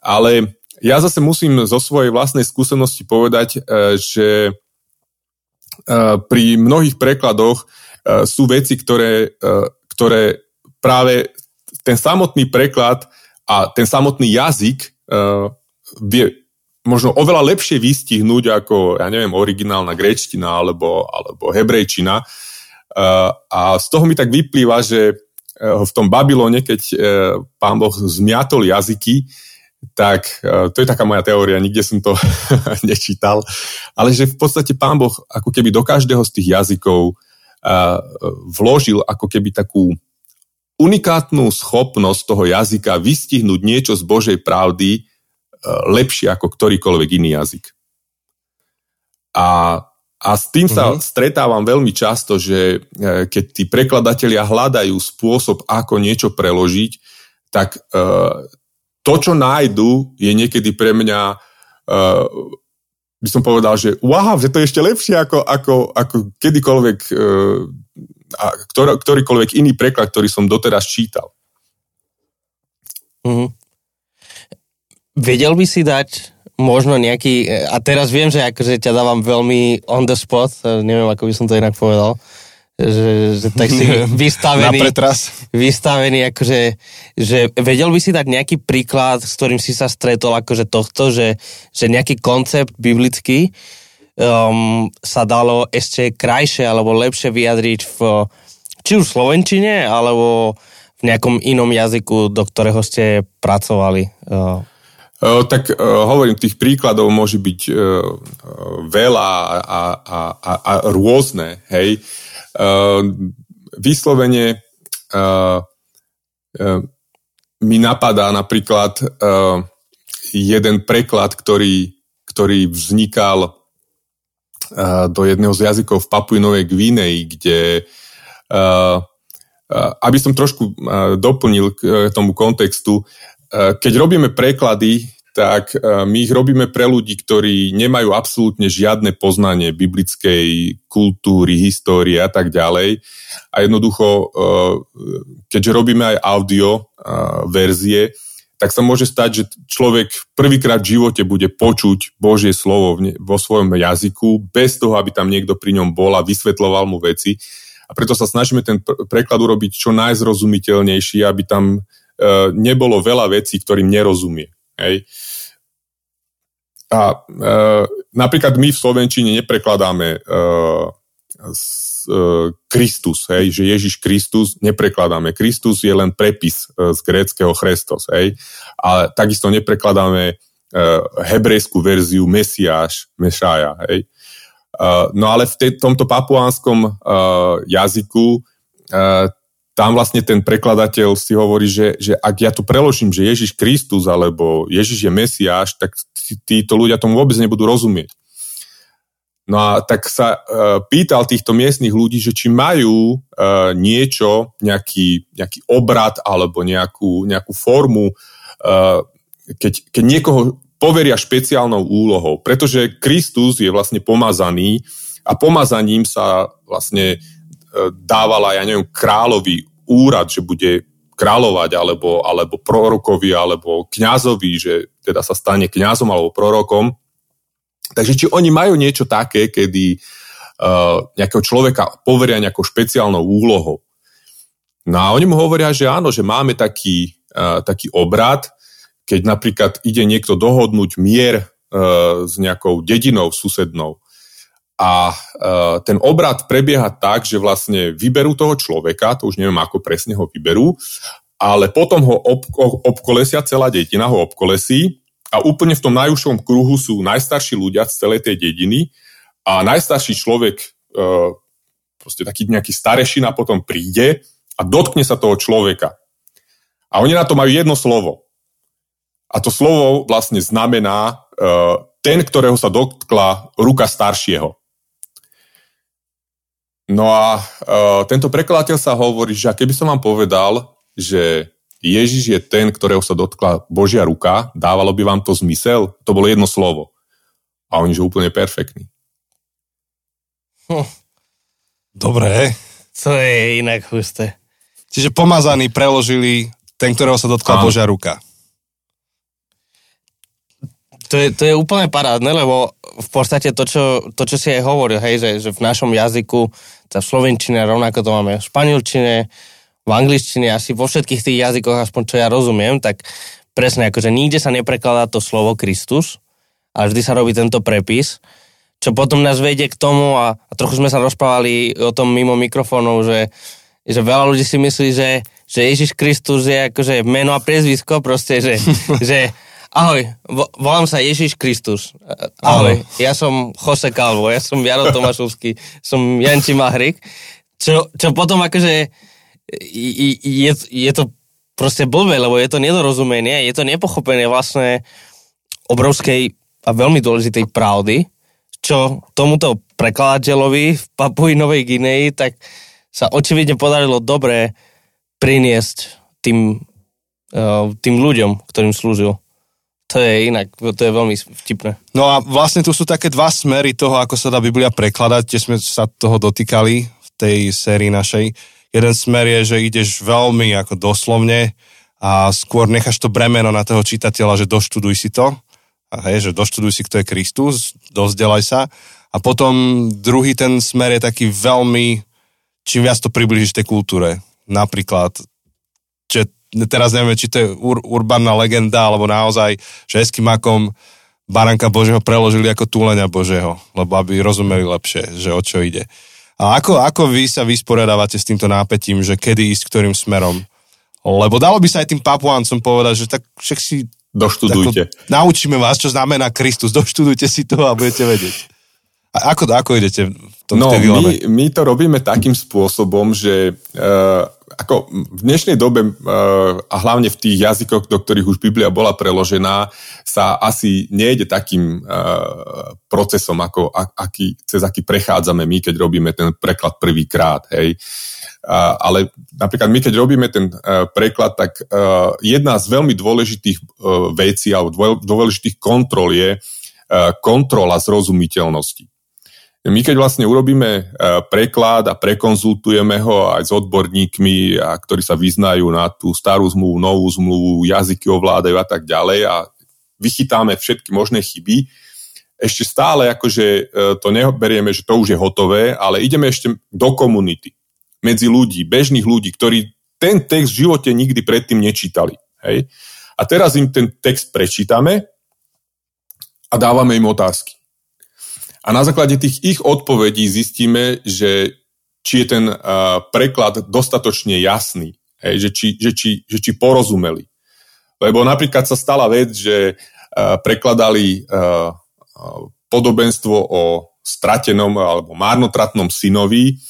Speaker 4: Ale ja zase musím zo svojej vlastnej skúsenosti povedať, uh, že uh, pri mnohých prekladoch uh, sú veci, ktoré, ktoré práve ten samotný preklad a ten samotný jazyk vie možno oveľa lepšie vystihnúť ako, ja neviem, originálna gréčtina alebo, alebo hebrejčina. A z toho mi tak vyplýva, že, v tom Babylone, keď e, pán Boh zmiatol jazyky, tak e, to je taká moja teória, nikde som to nečítal, ale že v podstate pán Boh ako keby do každého z tých jazykov vložil ako keby takú unikátnu schopnosť toho jazyka vystihnúť niečo z Božej pravdy lepšie ako ktorýkoľvek iný jazyk. A, a s tým sa uh-huh. stretávam veľmi často, že e, keď tí prekladatelia hľadajú spôsob, ako niečo preložiť, tak to, čo nájdu, je niekedy pre mňa uh, by som povedal, že wow, že to je ešte lepšie ako, ako, ako kedykoľvek uh, a ktorý, ktorýkoľvek iný preklad, ktorý som doteraz čítal.
Speaker 1: Uh-huh. Vedel by si dať možno nejaký, a teraz viem, že akože ťa dávam veľmi on the spot, neviem, ako by som to inak povedal, že, že tak si vystavený, vystavený akože, že vedel by si dať nejaký príklad, s ktorým si sa stretol akože tohto, že, že nejaký koncept biblický um, sa dalo ešte krajšie alebo lepšie vyjadriť v či už v Slovenčine, alebo v nejakom inom jazyku, do ktorého ste pracovali. Uh,
Speaker 4: tak hovorím, tých príkladov môže byť veľa a, a, a, a rôzne, hej. Vyslovene mi napadá napríklad jeden preklad, ktorý, ktorý vznikal do jedného z jazykov v Papuinovej Gvineji, kde aby som trošku doplnil k tomu kontextu, keď robíme preklady, tak e, my ich robíme pre ľudí, ktorí nemajú absolútne žiadne poznanie biblickej kultúry, histórie a tak ďalej. A jednoducho, e, keďže robíme aj audio e, verzie, tak sa môže stať, že človek prvýkrát v živote bude počuť Božie slovo vo svojom jazyku, bez toho, aby tam niekto pri ňom bol a vysvetloval mu veci. A preto sa snažíme ten preklad urobiť čo najzrozumiteľnejší, aby tam nebolo veľa vecí, ktorým nerozumie. Hej. A e, napríklad my v Slovenčine neprekladáme e, s, e, Kristus, hej, že Ježiš Kristus neprekladáme. Kristus je len prepis e, z gréckého Chrestos, hej. A takisto neprekladáme e, hebrejskú verziu Mesiáš, Mešája, hej. E, no ale v te, tomto papuánskom e, jazyku e, tam vlastne ten prekladateľ si hovorí, že, že ak ja tu preložím, že Ježiš Kristus alebo Ježiš je Mesiáš, tak tí, títo ľudia tomu vôbec nebudú rozumieť. No a tak sa uh, pýtal týchto miestnych ľudí, že či majú uh, niečo, nejaký, nejaký obrad alebo nejakú, nejakú formu, uh, keď, keď niekoho poveria špeciálnou úlohou. Pretože Kristus je vlastne pomazaný a pomazaním sa vlastne dávala, ja neviem, kráľovi úrad, že bude kráľovať, alebo, alebo prorokovi, alebo kňazovi, že teda sa stane kňazom alebo prorokom. Takže či oni majú niečo také, kedy uh, nejakého človeka poveria nejakou špeciálnou úlohou. No a oni mu hovoria, že áno, že máme taký, uh, taký obrad, keď napríklad ide niekto dohodnúť mier uh, s nejakou dedinou susednou, a uh, ten obrad prebieha tak, že vlastne vyberú toho človeka, to už neviem ako presne ho vyberú, ale potom ho ob, obkolesia, celá dedina ho obkolesí a úplne v tom najúžšom kruhu sú najstarší ľudia z celej tej dediny a najstarší človek, uh, proste taký nejaký starešina potom príde a dotkne sa toho človeka. A oni na to majú jedno slovo. A to slovo vlastne znamená uh, ten, ktorého sa dotkla ruka staršieho. No a uh, tento prekladateľ sa hovorí, že keby som vám povedal, že Ježiš je ten, ktorého sa dotkla Božia ruka, dávalo by vám to zmysel? To bolo jedno slovo. A oni, že úplne perfektní.
Speaker 3: Hm. Dobre.
Speaker 1: Co je inak husté.
Speaker 3: Čiže pomazaní preložili ten, ktorého sa dotkla Áno. Božia ruka.
Speaker 1: To je, to je úplne parádne, lebo v podstate to, čo, to, čo si aj hovoril, hej, že, že v našom jazyku, v slovenčine, rovnako to máme v španielčine, v angličtine, asi vo všetkých tých jazykoch, aspoň čo ja rozumiem, tak presne akože nikde sa neprekladá to slovo Kristus, a vždy sa robí tento prepis, čo potom nás vedie k tomu, a, a trochu sme sa rozprávali o tom mimo mikrofónov, že, že veľa ľudí si myslí, že, že Ježiš Kristus je akože meno a priezvisko, proste, že, že ahoj, vo, volám sa Ježiš Kristus. Ahoj, ja som Jose Calvo, ja som Jaro Tomašovský, som Janči Mahrik. Čo, čo potom akože je, je to proste blbé, lebo je to nedorozumenie, je to nepochopenie vlastne obrovskej a veľmi dôležitej pravdy, čo tomuto prekladateľovi v Papui Novej Gineji, tak sa očividne podarilo dobre priniesť tým, uh, tým ľuďom, ktorým slúžil. To je inak, to je veľmi vtipné.
Speaker 3: No a vlastne tu sú také dva smery toho, ako sa dá Biblia prekladať, tie sme sa toho dotýkali v tej sérii našej. Jeden smer je, že ideš veľmi ako doslovne a skôr necháš to bremeno na toho čitateľa, že doštuduj si to, a hej, že doštuduj si, kto je Kristus, dozdelaj sa. A potom druhý ten smer je taký veľmi čím viac to približíš tej kultúre. Napríklad, teraz neviem, či to je ur, urbánna legenda, alebo naozaj, že Eskimakom baranka Božieho preložili ako túlenia Božieho, lebo aby rozumeli lepšie, že o čo ide. A ako, ako vy sa vysporiadávate s týmto nápetím, že kedy ísť ktorým smerom? Lebo dalo by sa aj tým papuáncom povedať, že tak však si...
Speaker 4: Doštudujte.
Speaker 3: Tako, naučíme vás, čo znamená Kristus. Doštudujte si to a budete vedieť. A ako, ako idete v tom
Speaker 4: No, my, my to robíme takým spôsobom, že uh, ako v dnešnej dobe uh, a hlavne v tých jazykoch, do ktorých už Biblia bola preložená, sa asi nejde takým uh, procesom, ako, aký, cez aký prechádzame my, keď robíme ten preklad prvýkrát. Hej. Ale napríklad my, keď robíme ten preklad, tak jedna z veľmi dôležitých vecí alebo dôležitých kontrol je kontrola zrozumiteľnosti. My keď vlastne urobíme e, preklad a prekonzultujeme ho aj s odborníkmi, a ktorí sa vyznajú na tú starú zmluvu, novú zmluvu, jazyky ovládajú a tak ďalej a vychytáme všetky možné chyby, ešte stále akože e, to neberieme, že to už je hotové, ale ideme ešte do komunity, medzi ľudí, bežných ľudí, ktorí ten text v živote nikdy predtým nečítali. Hej? A teraz im ten text prečítame a dávame im otázky. A na základe tých ich odpovedí zistíme, že či je ten uh, preklad dostatočne jasný, hej, že, či, že, či, že či porozumeli. Lebo napríklad sa stala vec, že uh, prekladali uh, podobenstvo o stratenom alebo márnotratnom synovi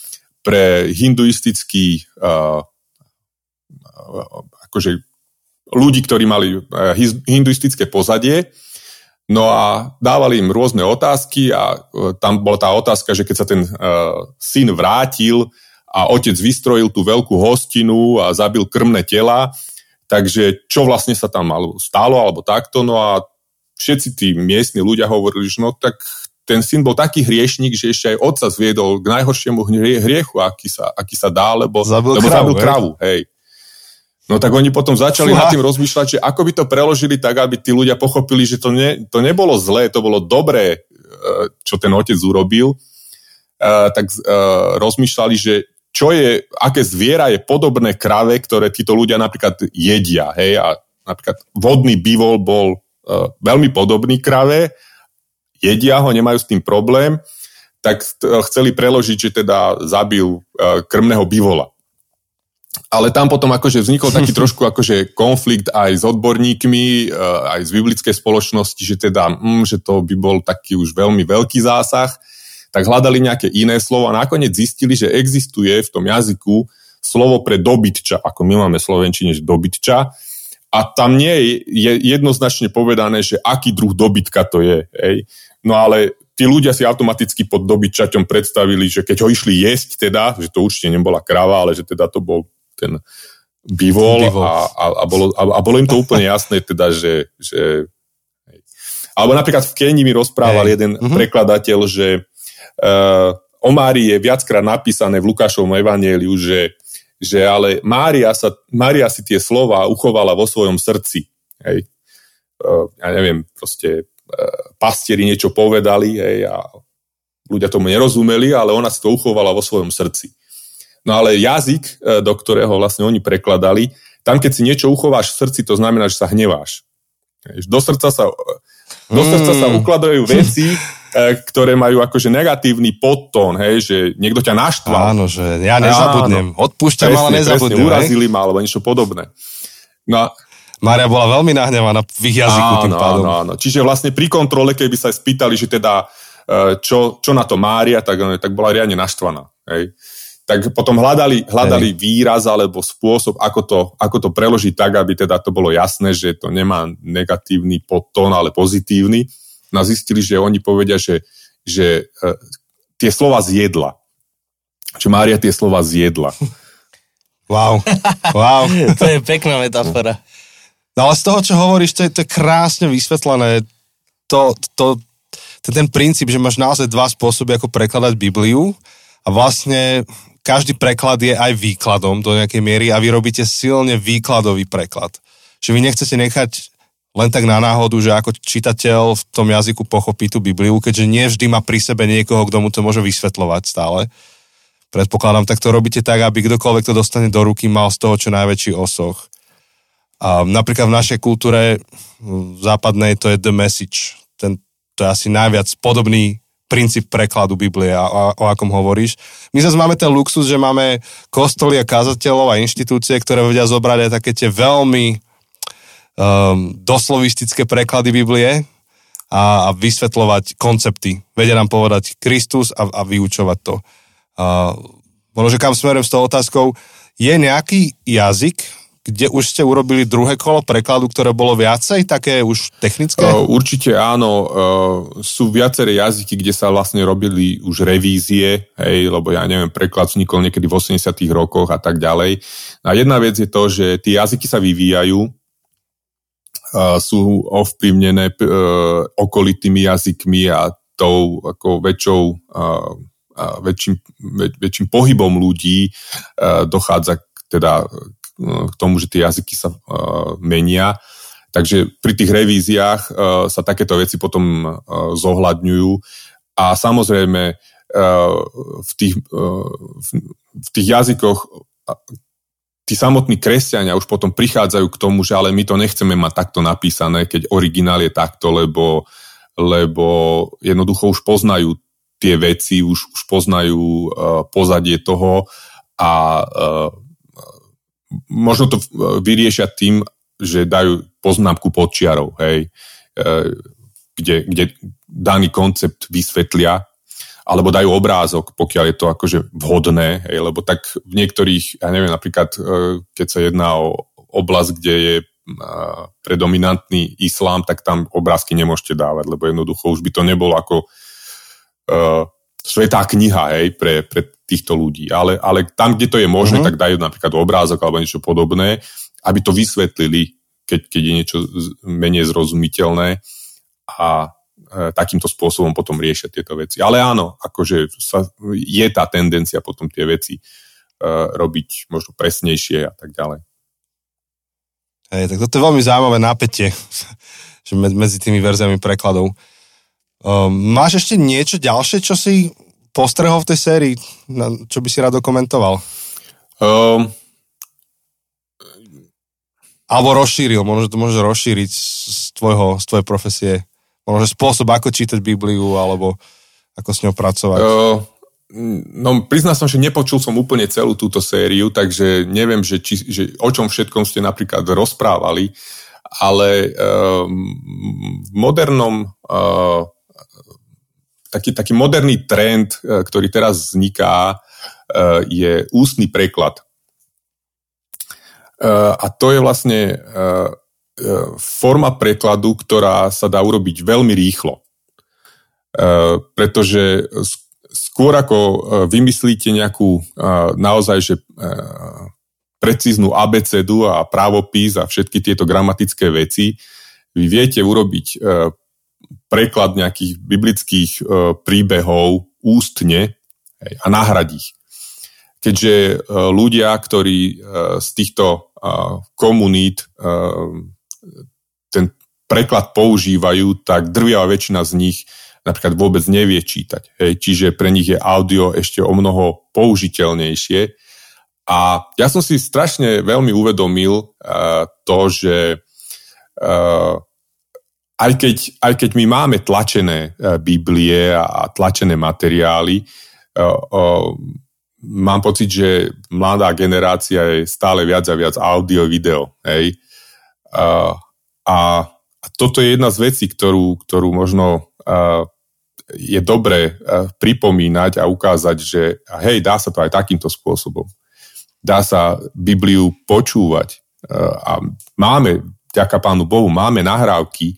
Speaker 4: pre hinduistický uh, akože ľudí, ktorí mali hinduistické pozadie No a dávali im rôzne otázky a e, tam bola tá otázka, že keď sa ten uh, syn vrátil a otec vystrojil tú veľkú hostinu a zabil krmné tela, takže čo vlastne sa tam stalo alebo takto, no a všetci tí miestni ľudia hovorili, že no tak ten syn bol taký hriešnik, že ešte aj otca zviedol k najhoršiemu hriechu, aký sa, aký sa dá, lebo
Speaker 3: zabil
Speaker 4: lebo
Speaker 3: kravu,
Speaker 4: zabil kravu hej. No tak oni potom začali Fúha. nad tým rozmýšľať, že ako by to preložili tak, aby tí ľudia pochopili, že to, ne, to nebolo zlé, to bolo dobré, e, čo ten otec urobil. Uh, tak uh, rozmýšľali, že čo je, aké zviera je podobné krave, ktoré títo ľudia napríklad jedia. Hej? A napríklad vodný bivol bol veľmi podobný krave, jedia ho, nemajú s tým problém, tak chceli preložiť, že teda zabil krmného bivola ale tam potom akože vznikol taký trošku akože konflikt aj s odborníkmi, eh, aj z biblickej spoločnosti, že teda, mm, že to by bol taký už veľmi veľký zásah, tak hľadali nejaké iné slovo a nakoniec zistili, že existuje v tom jazyku slovo pre dobytča, ako my máme v slovenčine, že dobytča, a tam nie je jednoznačne povedané, že aký druh dobytka to je. Ej. No ale tí ľudia si automaticky pod dobytčaťom predstavili, že keď ho išli jesť teda, že to určite nebola krava, ale že teda to bol ten bivol, a, a, a, bolo, a, a bolo im to úplne jasné teda, že, že hej. alebo napríklad v Kenii mi rozprával hey. jeden mm-hmm. prekladateľ, že uh, o Márii je viackrát napísané v Lukášovom evanieliu, že, že ale Mária, sa, Mária si tie slova uchovala vo svojom srdci. Hej. Uh, ja neviem, proste uh, pastieri niečo povedali hej, a ľudia tomu nerozumeli, ale ona si to uchovala vo svojom srdci. No ale jazyk, e, do ktorého vlastne oni prekladali, tam keď si niečo uchováš v srdci, to znamená, že sa hneváš. Do srdca sa, do srdca sa mm. ukladajú veci, ktoré majú akože negatívny podtón, hej, že niekto ťa naštval.
Speaker 3: Áno, že ja nezabudnem. Odpúšťam, ale nezabudnem.
Speaker 4: Presne, urazili ma, alebo niečo podobné. No a
Speaker 3: Mária bola veľmi nahnevaná v ich jazyku áno, tým pádom.
Speaker 4: Áno, áno. Čiže vlastne pri kontrole, keby sa spýtali, že teda e, čo, čo na to Mária, tak, tak bola riadne naštvaná. Hej. Tak potom hľadali, hľadali výraz alebo spôsob, ako to, ako to preložiť tak, aby teda to bolo jasné, že to nemá negatívny podtón, ale pozitívny. No a zistili, že oni povedia, že, že uh, tie slova zjedla. Že Mária tie slova zjedla.
Speaker 3: Wow, wow.
Speaker 1: to je pekná metafora.
Speaker 3: No ale z toho, čo hovoríš, to je, to je krásne vysvetlené. To, to, to ten princíp, že máš naozaj dva spôsoby, ako prekladať Bibliu a vlastne každý preklad je aj výkladom do nejakej miery a vy robíte silne výkladový preklad. Že vy nechcete nechať len tak na náhodu, že ako čitateľ v tom jazyku pochopí tú Bibliu, keďže nie vždy má pri sebe niekoho, kto mu to môže vysvetľovať stále. Predpokladám, tak to robíte tak, aby kdokoľvek to dostane do ruky, mal z toho čo najväčší osoch. A napríklad v našej kultúre v západnej to je the message. Ten, to je asi najviac podobný princíp prekladu Biblie, a, o akom hovoríš. My zase máme ten luxus, že máme kostoly a kazateľov a inštitúcie, ktoré vedia zobrať aj také tie veľmi um, doslovistické preklady Biblie a, a vysvetľovať koncepty. Vedia nám povedať Kristus a, a vyučovať to. Uh, možno, že kam smerujem s tou otázkou, je nejaký jazyk, kde už ste urobili druhé kolo prekladu, ktoré bolo viacej také už technické?
Speaker 4: Určite áno. Sú viaceré jazyky, kde sa vlastne robili už revízie, hej, lebo ja neviem, preklad vznikol niekedy v 80 rokoch a tak ďalej. A jedna vec je to, že tie jazyky sa vyvíjajú, sú ovplyvnené okolitými jazykmi a tou ako väčšou väčším, väčším pohybom ľudí dochádza teda k tomu, že tie jazyky sa uh, menia. Takže pri tých revíziách uh, sa takéto veci potom uh, zohľadňujú a samozrejme v, tých, v tých jazykoch tí samotní kresťania už potom prichádzajú k tomu, že ale my to nechceme mať takto napísané, keď originál je takto, lebo, lebo jednoducho už poznajú tie veci, už, už poznajú uh, pozadie toho a uh, možno to e, vyriešia tým, že dajú poznámku pod čiarou, hej, e, kde, kde daný koncept vysvetlia, alebo dajú obrázok, pokiaľ je to akože vhodné, hej, lebo tak v niektorých, ja neviem, napríklad, e, keď sa jedná o oblasť, kde je predominantný islám, tak tam obrázky nemôžete dávať, lebo jednoducho už by to nebolo ako uh, svetá kniha hej, pre, pre týchto ľudí. Ale, ale tam, kde to je možné, uh-huh. tak dajú napríklad obrázok alebo niečo podobné, aby to vysvetlili, keď, keď je niečo menej zrozumiteľné a e, takýmto spôsobom potom riešia tieto veci. Ale áno, akože sa, je tá tendencia potom tie veci e, robiť možno presnejšie a tak ďalej.
Speaker 3: Hej, tak toto je veľmi zaujímavé napätie že medzi tými verziami prekladov. Um, máš ešte niečo ďalšie, čo si postrehol v tej sérii, čo by si rád dokumentoval? Um, Alebo rozšíril, možno to môže rozšíriť z, tvojho, z tvojej profesie. Možno spôsob, ako čítať Bibliu, alebo ako s ňou pracovať. Uh,
Speaker 4: no, priznal som, že nepočul som úplne celú túto sériu, takže neviem, že, či, že o čom všetkom ste napríklad rozprávali, ale um, v modernom uh, taký, taký moderný trend, e, ktorý teraz vzniká, e, je ústny preklad. E, a to je vlastne forma prekladu, ktorá sa dá urobiť veľmi rýchlo. Pretože skôr ako vymyslíte nejakú naozaj že precíznu abecedu a právopis a všetky tieto gramatické veci, vy viete urobiť preklad nejakých biblických e, príbehov ústne a nahradiť ich. Keďže e, ľudia, ktorí e, z týchto komunít ten preklad používajú, tak drvia väčšina z nich napríklad vôbec nevie čítať. Čiže pre nich je audio ešte o mnoho použiteľnejšie. A ja som si strašne veľmi uvedomil to, že aj keď, aj keď my máme tlačené Biblie a tlačené materiály, mám pocit, že mladá generácia je stále viac a viac audio, video. Hej? A, a toto je jedna z vecí, ktorú, ktorú možno je dobré pripomínať a ukázať, že hej, dá sa to aj takýmto spôsobom. Dá sa Bibliu počúvať a máme, ďaká Pánu Bohu, máme nahrávky,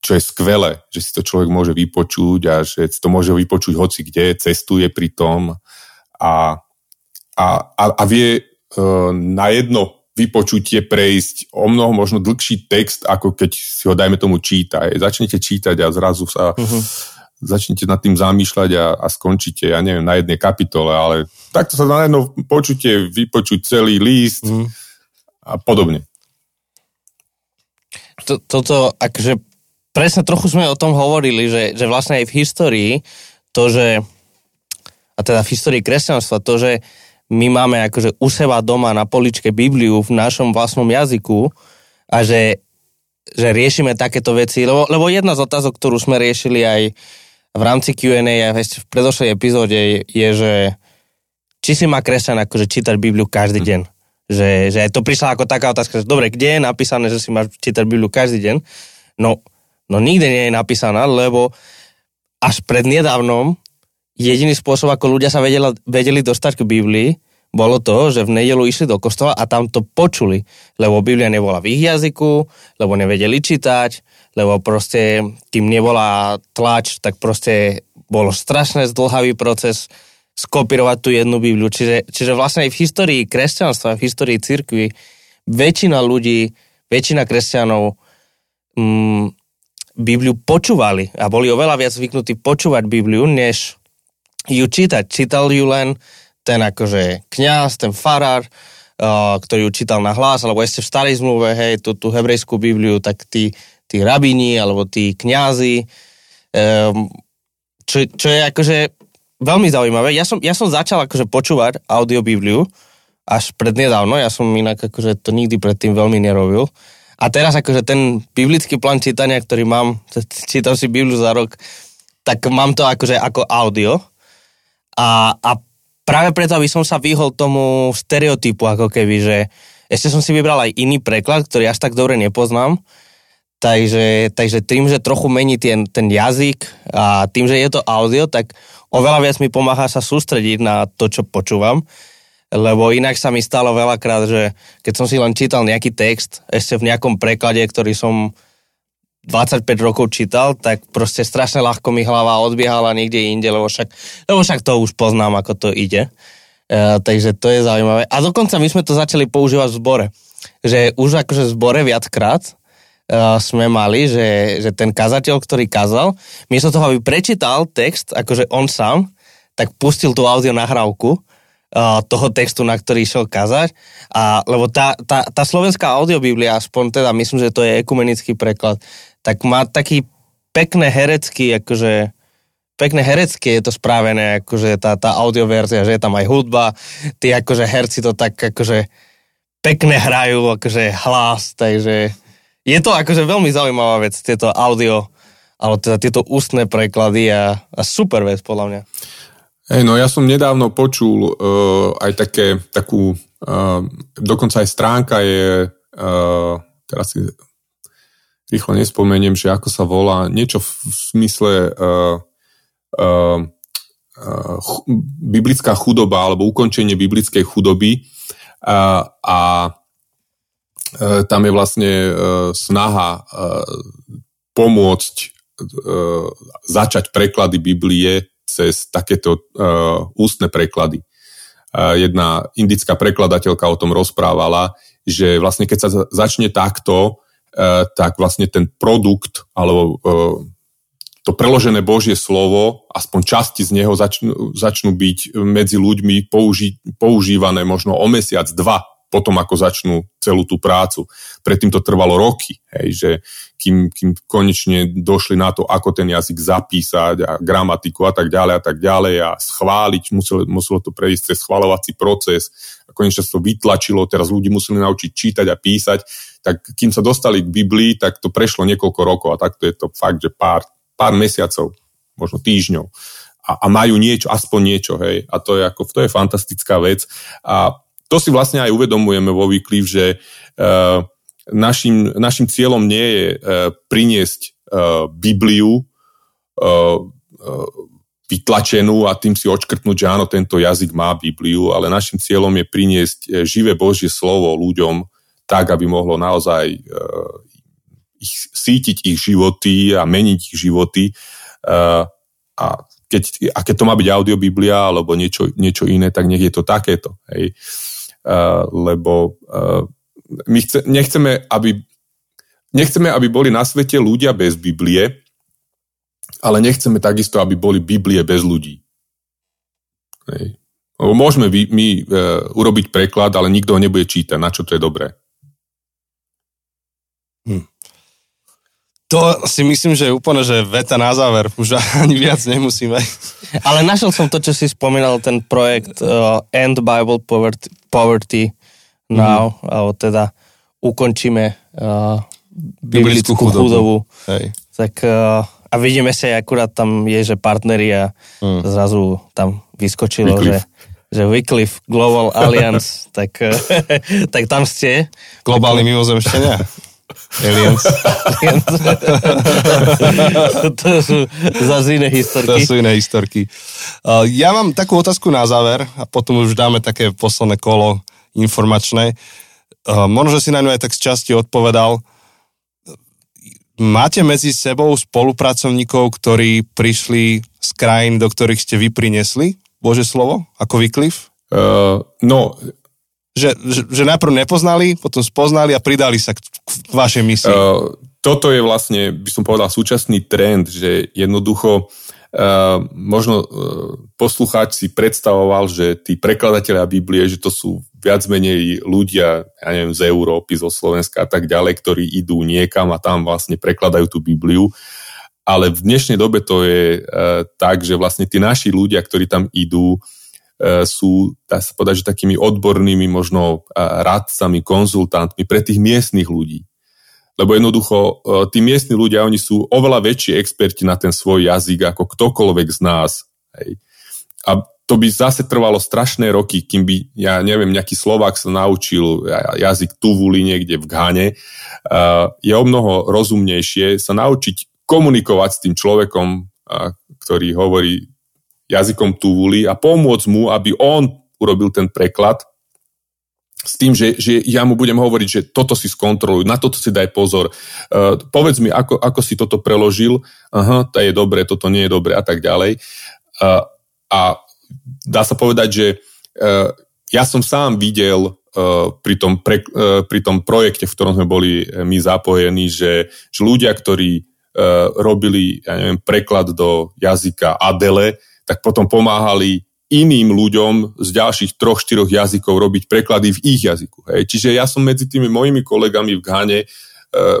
Speaker 4: čo je skvelé, že si to človek môže vypočuť a že to môže vypočuť hoci kde, cestuje pri tom a, a, a, a vie na jedno vypočutie prejsť o mnoho možno dlhší text, ako keď si ho dajme tomu číta. Začnete čítať a zrazu sa uh-huh. začnete nad tým zamýšľať a, a skončíte, ja neviem, na jednej kapitole, ale takto sa na jedno počutie vypočuť celý list uh-huh. a podobne.
Speaker 1: Toto, akože presne trochu sme o tom hovorili, že, že vlastne aj v histórii to, že a teda v histórii kresťanstva, to, že my máme akože u seba doma na poličke Bibliu v našom vlastnom jazyku a že, že riešime takéto veci, lebo, lebo jedna z otázok, ktorú sme riešili aj v rámci Q&A a v predošlej epizóde je, je, že či si má kresťan akože čítať Bibliu každý deň. Že, že to prišla ako taká otázka, že dobre, kde je napísané, že si máš čítať Bibliu každý deň? No, no nikde nie je napísaná, lebo až pred nedávnom jediný spôsob, ako ľudia sa vedela, vedeli dostať k Biblii, bolo to, že v nedelu išli do kostola a tam to počuli, lebo Biblia nebola v ich jazyku, lebo nevedeli čítať, lebo proste, kým nebola tlač, tak proste bolo strašne zdlhavý proces skopírovať tú jednu Bibliu. Čiže, čiže vlastne aj v histórii kresťanstva, v histórii cirkvi, väčšina ľudí, väčšina kresťanov mm, Bibliu počúvali a boli oveľa viac zvyknutí počúvať Bibliu, než ju čítať. Čítal ju len ten akože kňaz, ten farár, uh, ktorý ju čítal na hlas, alebo ešte v starej zmluve, hej, tú, tú hebrejskú Bibliu, tak tí, tí rabini alebo tí kňazi, um, čo, čo je akože veľmi zaujímavé. Ja som, ja som začal akože počúvať Bibliu až prednedávno, ja som inak akože to nikdy predtým veľmi nerobil. A teraz akože ten biblický plán čítania, ktorý mám, čítam si Bibliu za rok, tak mám to akože ako audio a, a práve preto, aby som sa vyhol tomu stereotypu, ako keby, že ešte som si vybral aj iný preklad, ktorý až tak dobre nepoznám, takže, takže tým, že trochu mení ten, ten jazyk a tým, že je to audio, tak oveľa viac mi pomáha sa sústrediť na to, čo počúvam, lebo inak sa mi stalo veľakrát, že keď som si len čítal nejaký text, ešte v nejakom preklade, ktorý som 25 rokov čítal, tak proste strašne ľahko mi hlava odbiehala niekde inde, lebo však, lebo však to už poznám, ako to ide. Uh, takže to je zaujímavé. A dokonca my sme to začali používať v zbore. Že už akože v zbore viackrát uh, sme mali, že, že ten kazateľ, ktorý kazal, miesto toho, aby prečítal text, akože on sám, tak pustil tú audio nahrávku uh, toho textu, na ktorý išiel kazať. A, lebo tá, tá, tá slovenská audiobiblia, aspoň teda myslím, že to je ekumenický preklad, tak má taký pekné herecký, akože pekné herecké je to správené, akože tá, tá audioverzia, že je tam aj hudba, tí akože herci to tak akože pekne hrajú, akože hlas, takže je to akože veľmi zaujímavá vec, tieto audio, alebo teda tieto ústne preklady a, a super vec podľa mňa.
Speaker 4: Hej, no ja som nedávno počul uh, aj také, takú, uh, dokonca aj stránka je, uh, teraz si rýchlo nespomeniem, že ako sa volá, niečo v smysle uh, uh, uh, ch- biblická chudoba alebo ukončenie biblickej chudoby uh, a tam je vlastne uh, snaha uh, pomôcť začať preklady Biblie cez takéto ústne preklady. Jedna indická prekladateľka o tom rozprávala, že vlastne keď sa začne takto, E, tak vlastne ten produkt alebo e, to preložené Božie slovo, aspoň časti z neho začnú, začnú byť medzi ľuďmi použi, používané možno o mesiac, dva potom ako začnú celú tú prácu. Predtým to trvalo roky, hej, že kým, kým konečne došli na to, ako ten jazyk zapísať a gramatiku a tak ďalej a tak ďalej a schváliť, muselo, muselo to prejsť cez schvalovací proces a konečne sa to vytlačilo, teraz ľudí museli naučiť čítať a písať, tak kým sa dostali k Biblii, tak to prešlo niekoľko rokov a takto je to fakt, že pár, pár mesiacov, možno týždňov a, a majú niečo, aspoň niečo, hej. A to je, ako, to je fantastická vec. A to si vlastne aj uvedomujeme vo Wycliffe, že uh, našim, našim cieľom nie je uh, priniesť uh, Bibliu uh, uh, vytlačenú a tým si odškrtnúť, že áno, tento jazyk má Bibliu, ale našim cieľom je priniesť živé Božie slovo ľuďom tak, aby mohlo naozaj uh, ich, sítiť ich životy a meniť ich životy. Uh, a keď, a keď to má byť audiobiblia alebo niečo, niečo iné, tak nech je to takéto. Hej. Uh, lebo uh, my chce, nechceme, aby, nechceme, aby boli na svete ľudia bez Biblie, ale nechceme takisto, aby boli Biblie bez ľudí. Hej. Môžeme my, my uh, urobiť preklad, ale nikto ho nebude čítať, na čo to je dobré.
Speaker 3: Hm. To si myslím, že je úplne, že veta na záver, už ani viac nemusíme.
Speaker 1: Ale našiel som to, čo si spomínal, ten projekt uh, End Bible Poverty, poverty Now, mm. alebo teda ukončíme uh, biblickú, chudobu. chudobu. Hej. Tak uh, a vidíme sa akurát tam je, že partneri a mm. zrazu tam vyskočilo, Wycliffe. že že Wycliffe Global Alliance, tak, tak tam ste.
Speaker 3: Globálni mimozemšťania. Aliens.
Speaker 1: to sú zase iné historky.
Speaker 3: To sú iné historky. Ja mám takú otázku na záver a potom už dáme také posledné kolo informačné. Možno, že si na ňu aj tak z časti odpovedal. Máte medzi sebou spolupracovníkov, ktorí prišli z krajín, do ktorých ste vy prinesli Bože slovo, ako Wycliffe?
Speaker 4: Uh, no,
Speaker 3: že, že, najprv nepoznali, potom spoznali a pridali sa k, k vašej misii? Uh,
Speaker 4: toto je vlastne, by som povedal, súčasný trend, že jednoducho uh, možno uh, poslucháč si predstavoval, že tí prekladatelia Biblie, že to sú viac menej ľudia, ja neviem, z Európy, zo Slovenska a tak ďalej, ktorí idú niekam a tam vlastne prekladajú tú Bibliu. Ale v dnešnej dobe to je uh, tak, že vlastne tí naši ľudia, ktorí tam idú, E, sú, dá sa povedať, že takými odbornými možno e, radcami, konzultantmi pre tých miestnych ľudí. Lebo jednoducho e, tí miestni ľudia, oni sú oveľa väčší experti na ten svoj jazyk ako ktokoľvek z nás. Hej. A to by zase trvalo strašné roky, kým by, ja neviem, nejaký Slovák sa naučil jazyk Tuvuli niekde v Ghane. Je o mnoho rozumnejšie sa naučiť komunikovať s tým človekom, ktorý hovorí jazykom Tuvuli a pomôcť mu, aby on urobil ten preklad s tým, že, že ja mu budem hovoriť, že toto si skontroluj, na toto si daj pozor, uh, povedz mi, ako, ako si toto preložil, aha, to je dobre, toto nie je dobre a tak ďalej. Uh, a dá sa povedať, že uh, ja som sám videl uh, pri, tom pre, uh, pri tom projekte, v ktorom sme boli my zapojení, že, že ľudia, ktorí uh, robili, ja neviem, preklad do jazyka Adele, tak potom pomáhali iným ľuďom z ďalších troch, štyroch jazykov robiť preklady v ich jazyku. Hej. Čiže ja som medzi tými mojimi kolegami v Ghane e,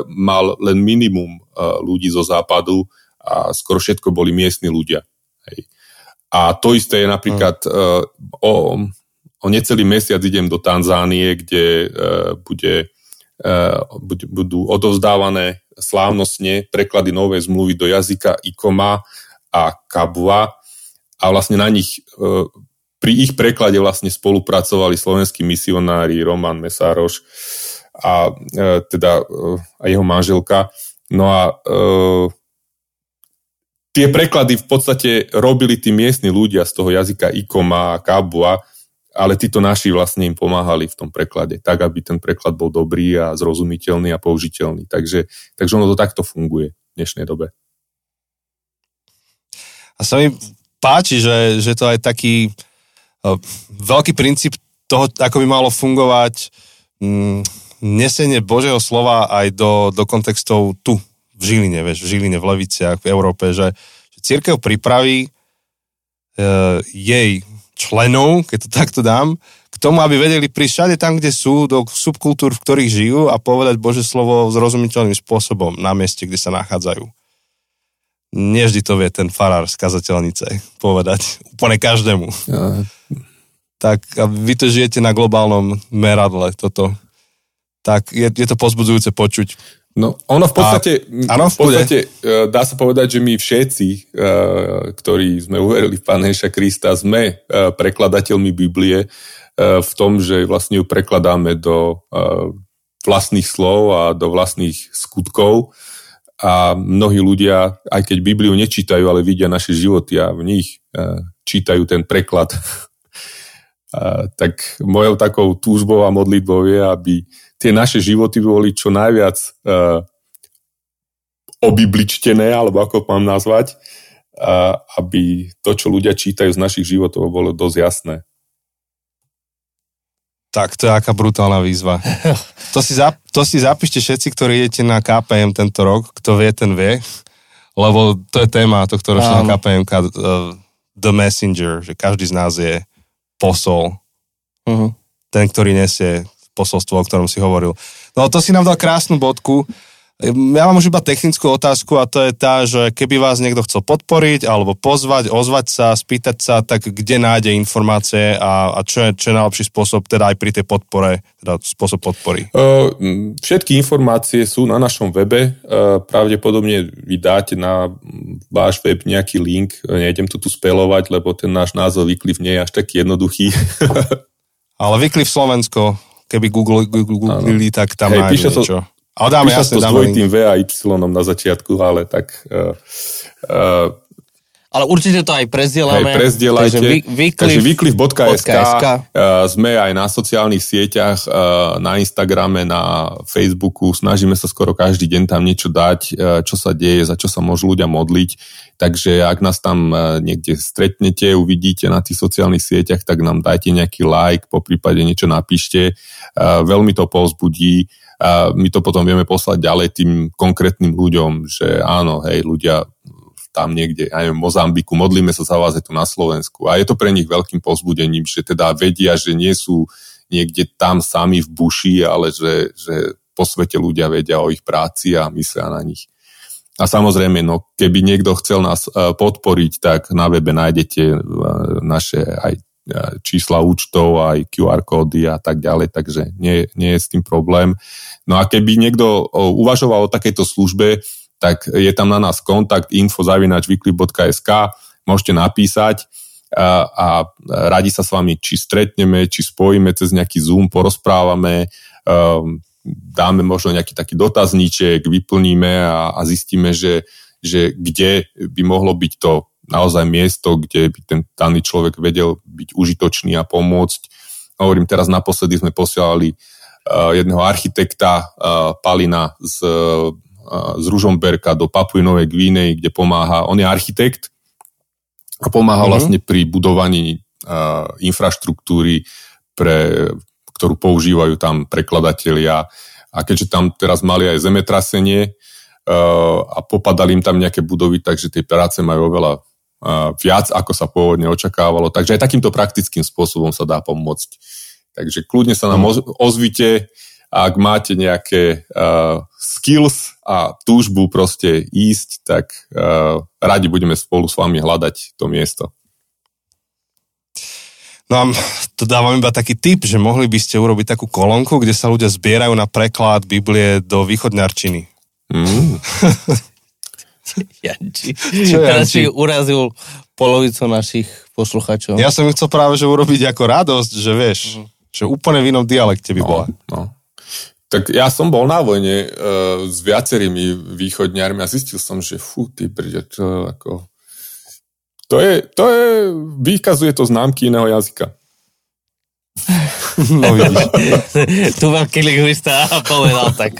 Speaker 4: mal len minimum e, ľudí zo západu a skoro všetko boli miestni ľudia. Hej. A to isté je napríklad e, o, o necelý mesiac idem do Tanzánie, kde e, bude, e, budú odovzdávané slávnostne preklady novej zmluvy do jazyka Ikoma a Kabua a vlastne na nich, e, pri ich preklade vlastne spolupracovali slovenskí misionári Roman Mesároš a e, teda e, a jeho manželka. No a tie preklady v podstate robili tí miestni ľudia z toho jazyka Ikoma a Kabua, ale títo naši vlastne im pomáhali v tom preklade, tak aby ten preklad bol dobrý a zrozumiteľný a použiteľný. Takže, takže ono to takto funguje v dnešnej dobe.
Speaker 3: A sa mi páči, že, že to je taký uh, veľký princíp toho, ako by malo fungovať mm, nesenie Božieho slova aj do, do kontextov tu, v Žiline, vieš, v Žiline, v Leviciach, v Európe, že, že církev pripraví uh, jej členov, keď to takto dám, k tomu, aby vedeli prísť všade tam, kde sú, do subkultúr, v ktorých žijú a povedať Bože slovo zrozumiteľným spôsobom na mieste, kde sa nachádzajú. Nevždy to vie ten farár z kazateľnice povedať úplne každému. Ja. Tak a vy to žijete na globálnom meradle, toto. Tak je, je to pozbudzujúce počuť.
Speaker 4: No, ono v podstate, a, áno, v podstate e, dá sa povedať, že my všetci, e, ktorí sme uverili v Pána Ježa Krista, sme e, prekladateľmi Biblie v tom, že vlastne ju prekladáme do vlastných slov a do vlastných skutkov a mnohí ľudia, aj keď Bibliu nečítajú, ale vidia naše životy a v nich čítajú ten preklad. tak mojou takou túžbou a modlitbou je, aby tie naše životy boli čo najviac uh, obibličtené, alebo ako mám nazvať, aby to, čo ľudia čítajú z našich životov, bolo dosť jasné.
Speaker 3: Tak to je aká brutálna výzva. To si, zap, to si zapíšte všetci, ktorí idete na KPM tento rok, kto vie, ten vie, lebo to je téma tohto ročného KPM, uh, The Messenger, že každý z nás je posol. Uh-huh. Ten, ktorý nesie posolstvo, o ktorom si hovoril. No to si nám dal krásnu bodku. Ja mám už iba technickú otázku a to je tá, že keby vás niekto chcel podporiť alebo pozvať, ozvať sa, spýtať sa, tak kde nájde informácie a, a čo, je, čo je najlepší spôsob teda aj pri tej podpore, teda spôsob podpory?
Speaker 4: Všetky informácie sú na našom webe. Pravdepodobne vy dáte na váš web nejaký link, nejdem to tu spelovať, lebo ten náš názov Vyklif nie je až taký jednoduchý.
Speaker 3: Ale Vyklif Slovensko keby Google, Google, Google tak tam
Speaker 4: hey, píše niečo. To, ale dáme píše jasne, to s dvojitým V a Y na začiatku, ale tak... Uh, uh,
Speaker 1: ale určite to aj prezdielame.
Speaker 4: Hej, prezdielajte. Takže vyklif.sk uh, sme aj na sociálnych sieťach, uh, na Instagrame, na Facebooku. Snažíme sa skoro každý deň tam niečo dať, uh, čo sa deje, za čo sa môžu ľudia modliť. Takže ak nás tam niekde stretnete, uvidíte na tých sociálnych sieťach, tak nám dajte nejaký like, po prípade niečo napíšte. Veľmi to povzbudí. A my to potom vieme poslať ďalej tým konkrétnym ľuďom, že áno, hej, ľudia tam niekde, aj v Mozambiku, modlíme sa za vás, je to na Slovensku. A je to pre nich veľkým povzbudením, že teda vedia, že nie sú niekde tam sami v buši, ale že, že po svete ľudia vedia o ich práci a myslia na nich. A samozrejme, no, keby niekto chcel nás e, podporiť, tak na webe nájdete e, naše aj čísla účtov, aj QR kódy a tak ďalej, takže nie, nie je s tým problém. No a keby niekto uvažoval o takejto službe, tak je tam na nás kontakt info.vyklip.sk, môžete napísať a, a radi sa s vami či stretneme, či spojíme cez nejaký Zoom, porozprávame, um, dáme možno nejaký taký dotazníček, vyplníme a, a zistíme, že, že kde by mohlo byť to naozaj miesto, kde by ten daný človek vedel byť užitočný a pomôcť. Hovorím, teraz naposledy sme posielali uh, jedného architekta uh, Palina z, uh, z Ružomberka do Papuj Novej Gvínej, kde pomáha, on je architekt a pomáha mm-hmm. vlastne pri budovaní uh, infraštruktúry pre ktorú používajú tam prekladatelia. A keďže tam teraz mali aj zemetrasenie uh, a popadali im tam nejaké budovy, takže tie práce majú oveľa viac, ako sa pôvodne očakávalo. Takže aj takýmto praktickým spôsobom sa dá pomôcť. Takže kľudne sa nám mhm. ozvite, ak máte nejaké uh, skills a túžbu proste ísť, tak uh, radi budeme spolu s vami hľadať to miesto.
Speaker 3: No a to dávam iba taký tip, že mohli by ste urobiť takú kolónku, kde sa ľudia zbierajú na preklad Biblie do východňarčiny. Mm.
Speaker 1: Janči. Čo Teraz si urazil polovicu našich posluchačov.
Speaker 3: Ja som chcel práve že urobiť ako radosť, že vieš, mm. že úplne v inom dialekte by no, bola. No.
Speaker 4: Tak ja som bol na vojne uh, s viacerými východňarmi a zistil som, že fú, ty príde, čo ako to je, to je, vykazuje to známky iného jazyka.
Speaker 1: No vidíš. tu veľký lingvista povedal, tak,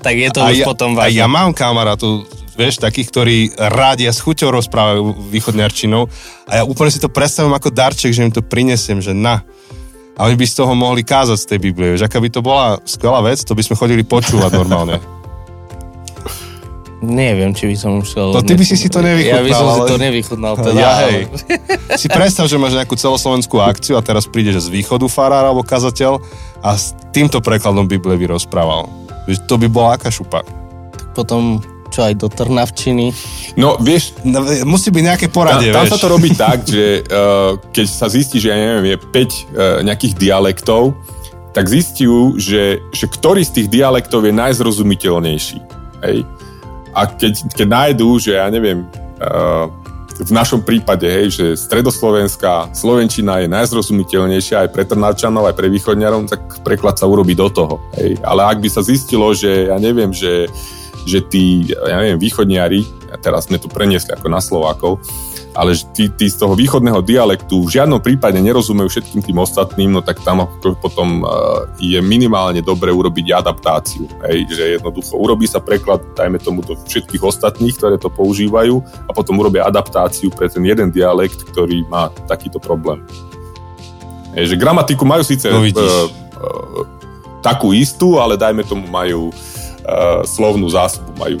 Speaker 1: tak je to a už ja, potom vážne.
Speaker 3: A ja mám kamarátov, vieš, takých, ktorí rádia s chuťou rozprávajú východňarčinou a ja úplne si to predstavujem ako darček, že im to prinesiem, že na. A oni by z toho mohli kázať z tej Biblie. Vieš, aká by to bola skvelá vec, to by sme chodili počúvať normálne.
Speaker 1: Neviem, či by som šiel...
Speaker 3: No ty by si si to nevychutnal,
Speaker 1: Ja by som si to nevychutnal. Teda,
Speaker 3: Ja, hej. Si predstav, že máš nejakú celoslovenskú akciu a teraz prídeš z východu farár alebo kazateľ a s týmto prekladom Bible by rozprával. To by bola aká šupa.
Speaker 1: Potom, čo aj do Trnavčiny.
Speaker 4: No, vieš,
Speaker 3: No, musí byť nejaké
Speaker 4: tam,
Speaker 3: poradie,
Speaker 4: tam
Speaker 3: vieš.
Speaker 4: sa to robí tak, že uh, keď sa zistí, že ja neviem, je 5 uh, nejakých dialektov, tak zistiu, že, že ktorý z tých dialektov je najzrozumiteľnejší. Hej? A keď, keď nájdú, že ja neviem, uh, v našom prípade, hej, že stredoslovenská slovenčina je najzrozumiteľnejšia aj pre Trnavčanov, aj pre východňarov, tak preklad sa urobí do toho. Hej. Ale ak by sa zistilo, že ja neviem, že, že tí, ja neviem, východniari, teraz sme tu preniesli ako na Slovákov, ale že tí, tí z toho východného dialektu v žiadnom prípade nerozumejú všetkým tým ostatným, no tak tam potom uh, je minimálne dobre urobiť adaptáciu. Hej, že jednoducho urobí sa preklad, dajme tomu do všetkých ostatných, ktoré to používajú a potom urobia adaptáciu pre ten jeden dialekt, ktorý má takýto problém. Hej, že gramatiku majú síce
Speaker 3: No vidíš.
Speaker 4: uh, takú istú, ale dajme tomu majú slovnú zásobu, majú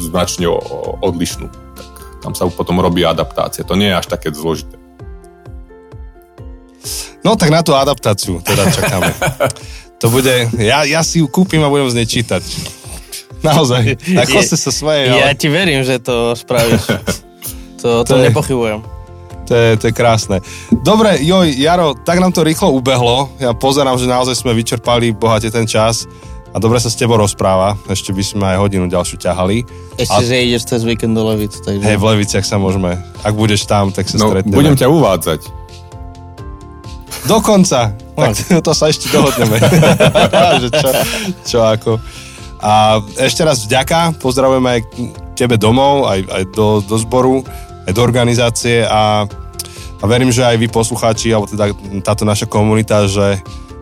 Speaker 4: značne odlišnú. Tak tam sa potom robí adaptácia. To nie je až také zložité.
Speaker 3: No tak na tú adaptáciu teda čakáme. to bude, ja, ja si ju kúpim a budem z nej čítať. Naozaj. Ako ste sa smeje,
Speaker 1: Ja
Speaker 3: ale
Speaker 1: ti verím, že to spravíš. To, to,
Speaker 3: To je-
Speaker 1: nepochybujem.
Speaker 3: to je, to je krásne. Dobre, joj, Jaro, tak nám to rýchlo ubehlo. Ja pozerám, že naozaj sme vyčerpali bohate ten čas a dobre sa s tebou rozpráva. Ešte by sme aj hodinu ďalšiu ťahali.
Speaker 1: Ešte,
Speaker 3: A-
Speaker 1: že ideš cez víkend do Levic, takže...
Speaker 3: Hej, v Leviciach sa môžeme. Ak budeš tam, tak sa
Speaker 4: No,
Speaker 3: stretneme.
Speaker 4: budem ťa uvádzať.
Speaker 3: Dokonca. Tak to sa ešte dohodneme. že čo, čo ako. A ešte raz vďaka. Pozdravujeme aj tebe domov, aj, aj do, do zboru, aj do organizácie a, a verím, že aj vy poslucháči, alebo teda táto naša komunita, že,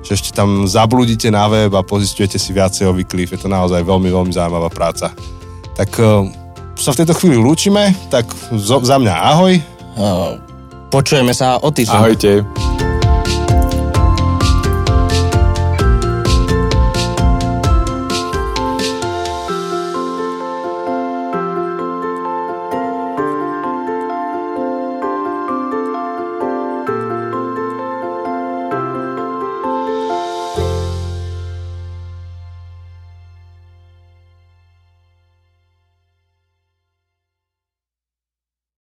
Speaker 3: že ešte tam zabludíte na web a pozistujete si viacej o Wycliffe. Je to naozaj veľmi, veľmi zaujímavá práca. Tak eh, sa v tejto chvíli lúčime, tak zo, za mňa ahoj.
Speaker 1: Uh, Počujeme sa o týždeň.
Speaker 4: Ahojte.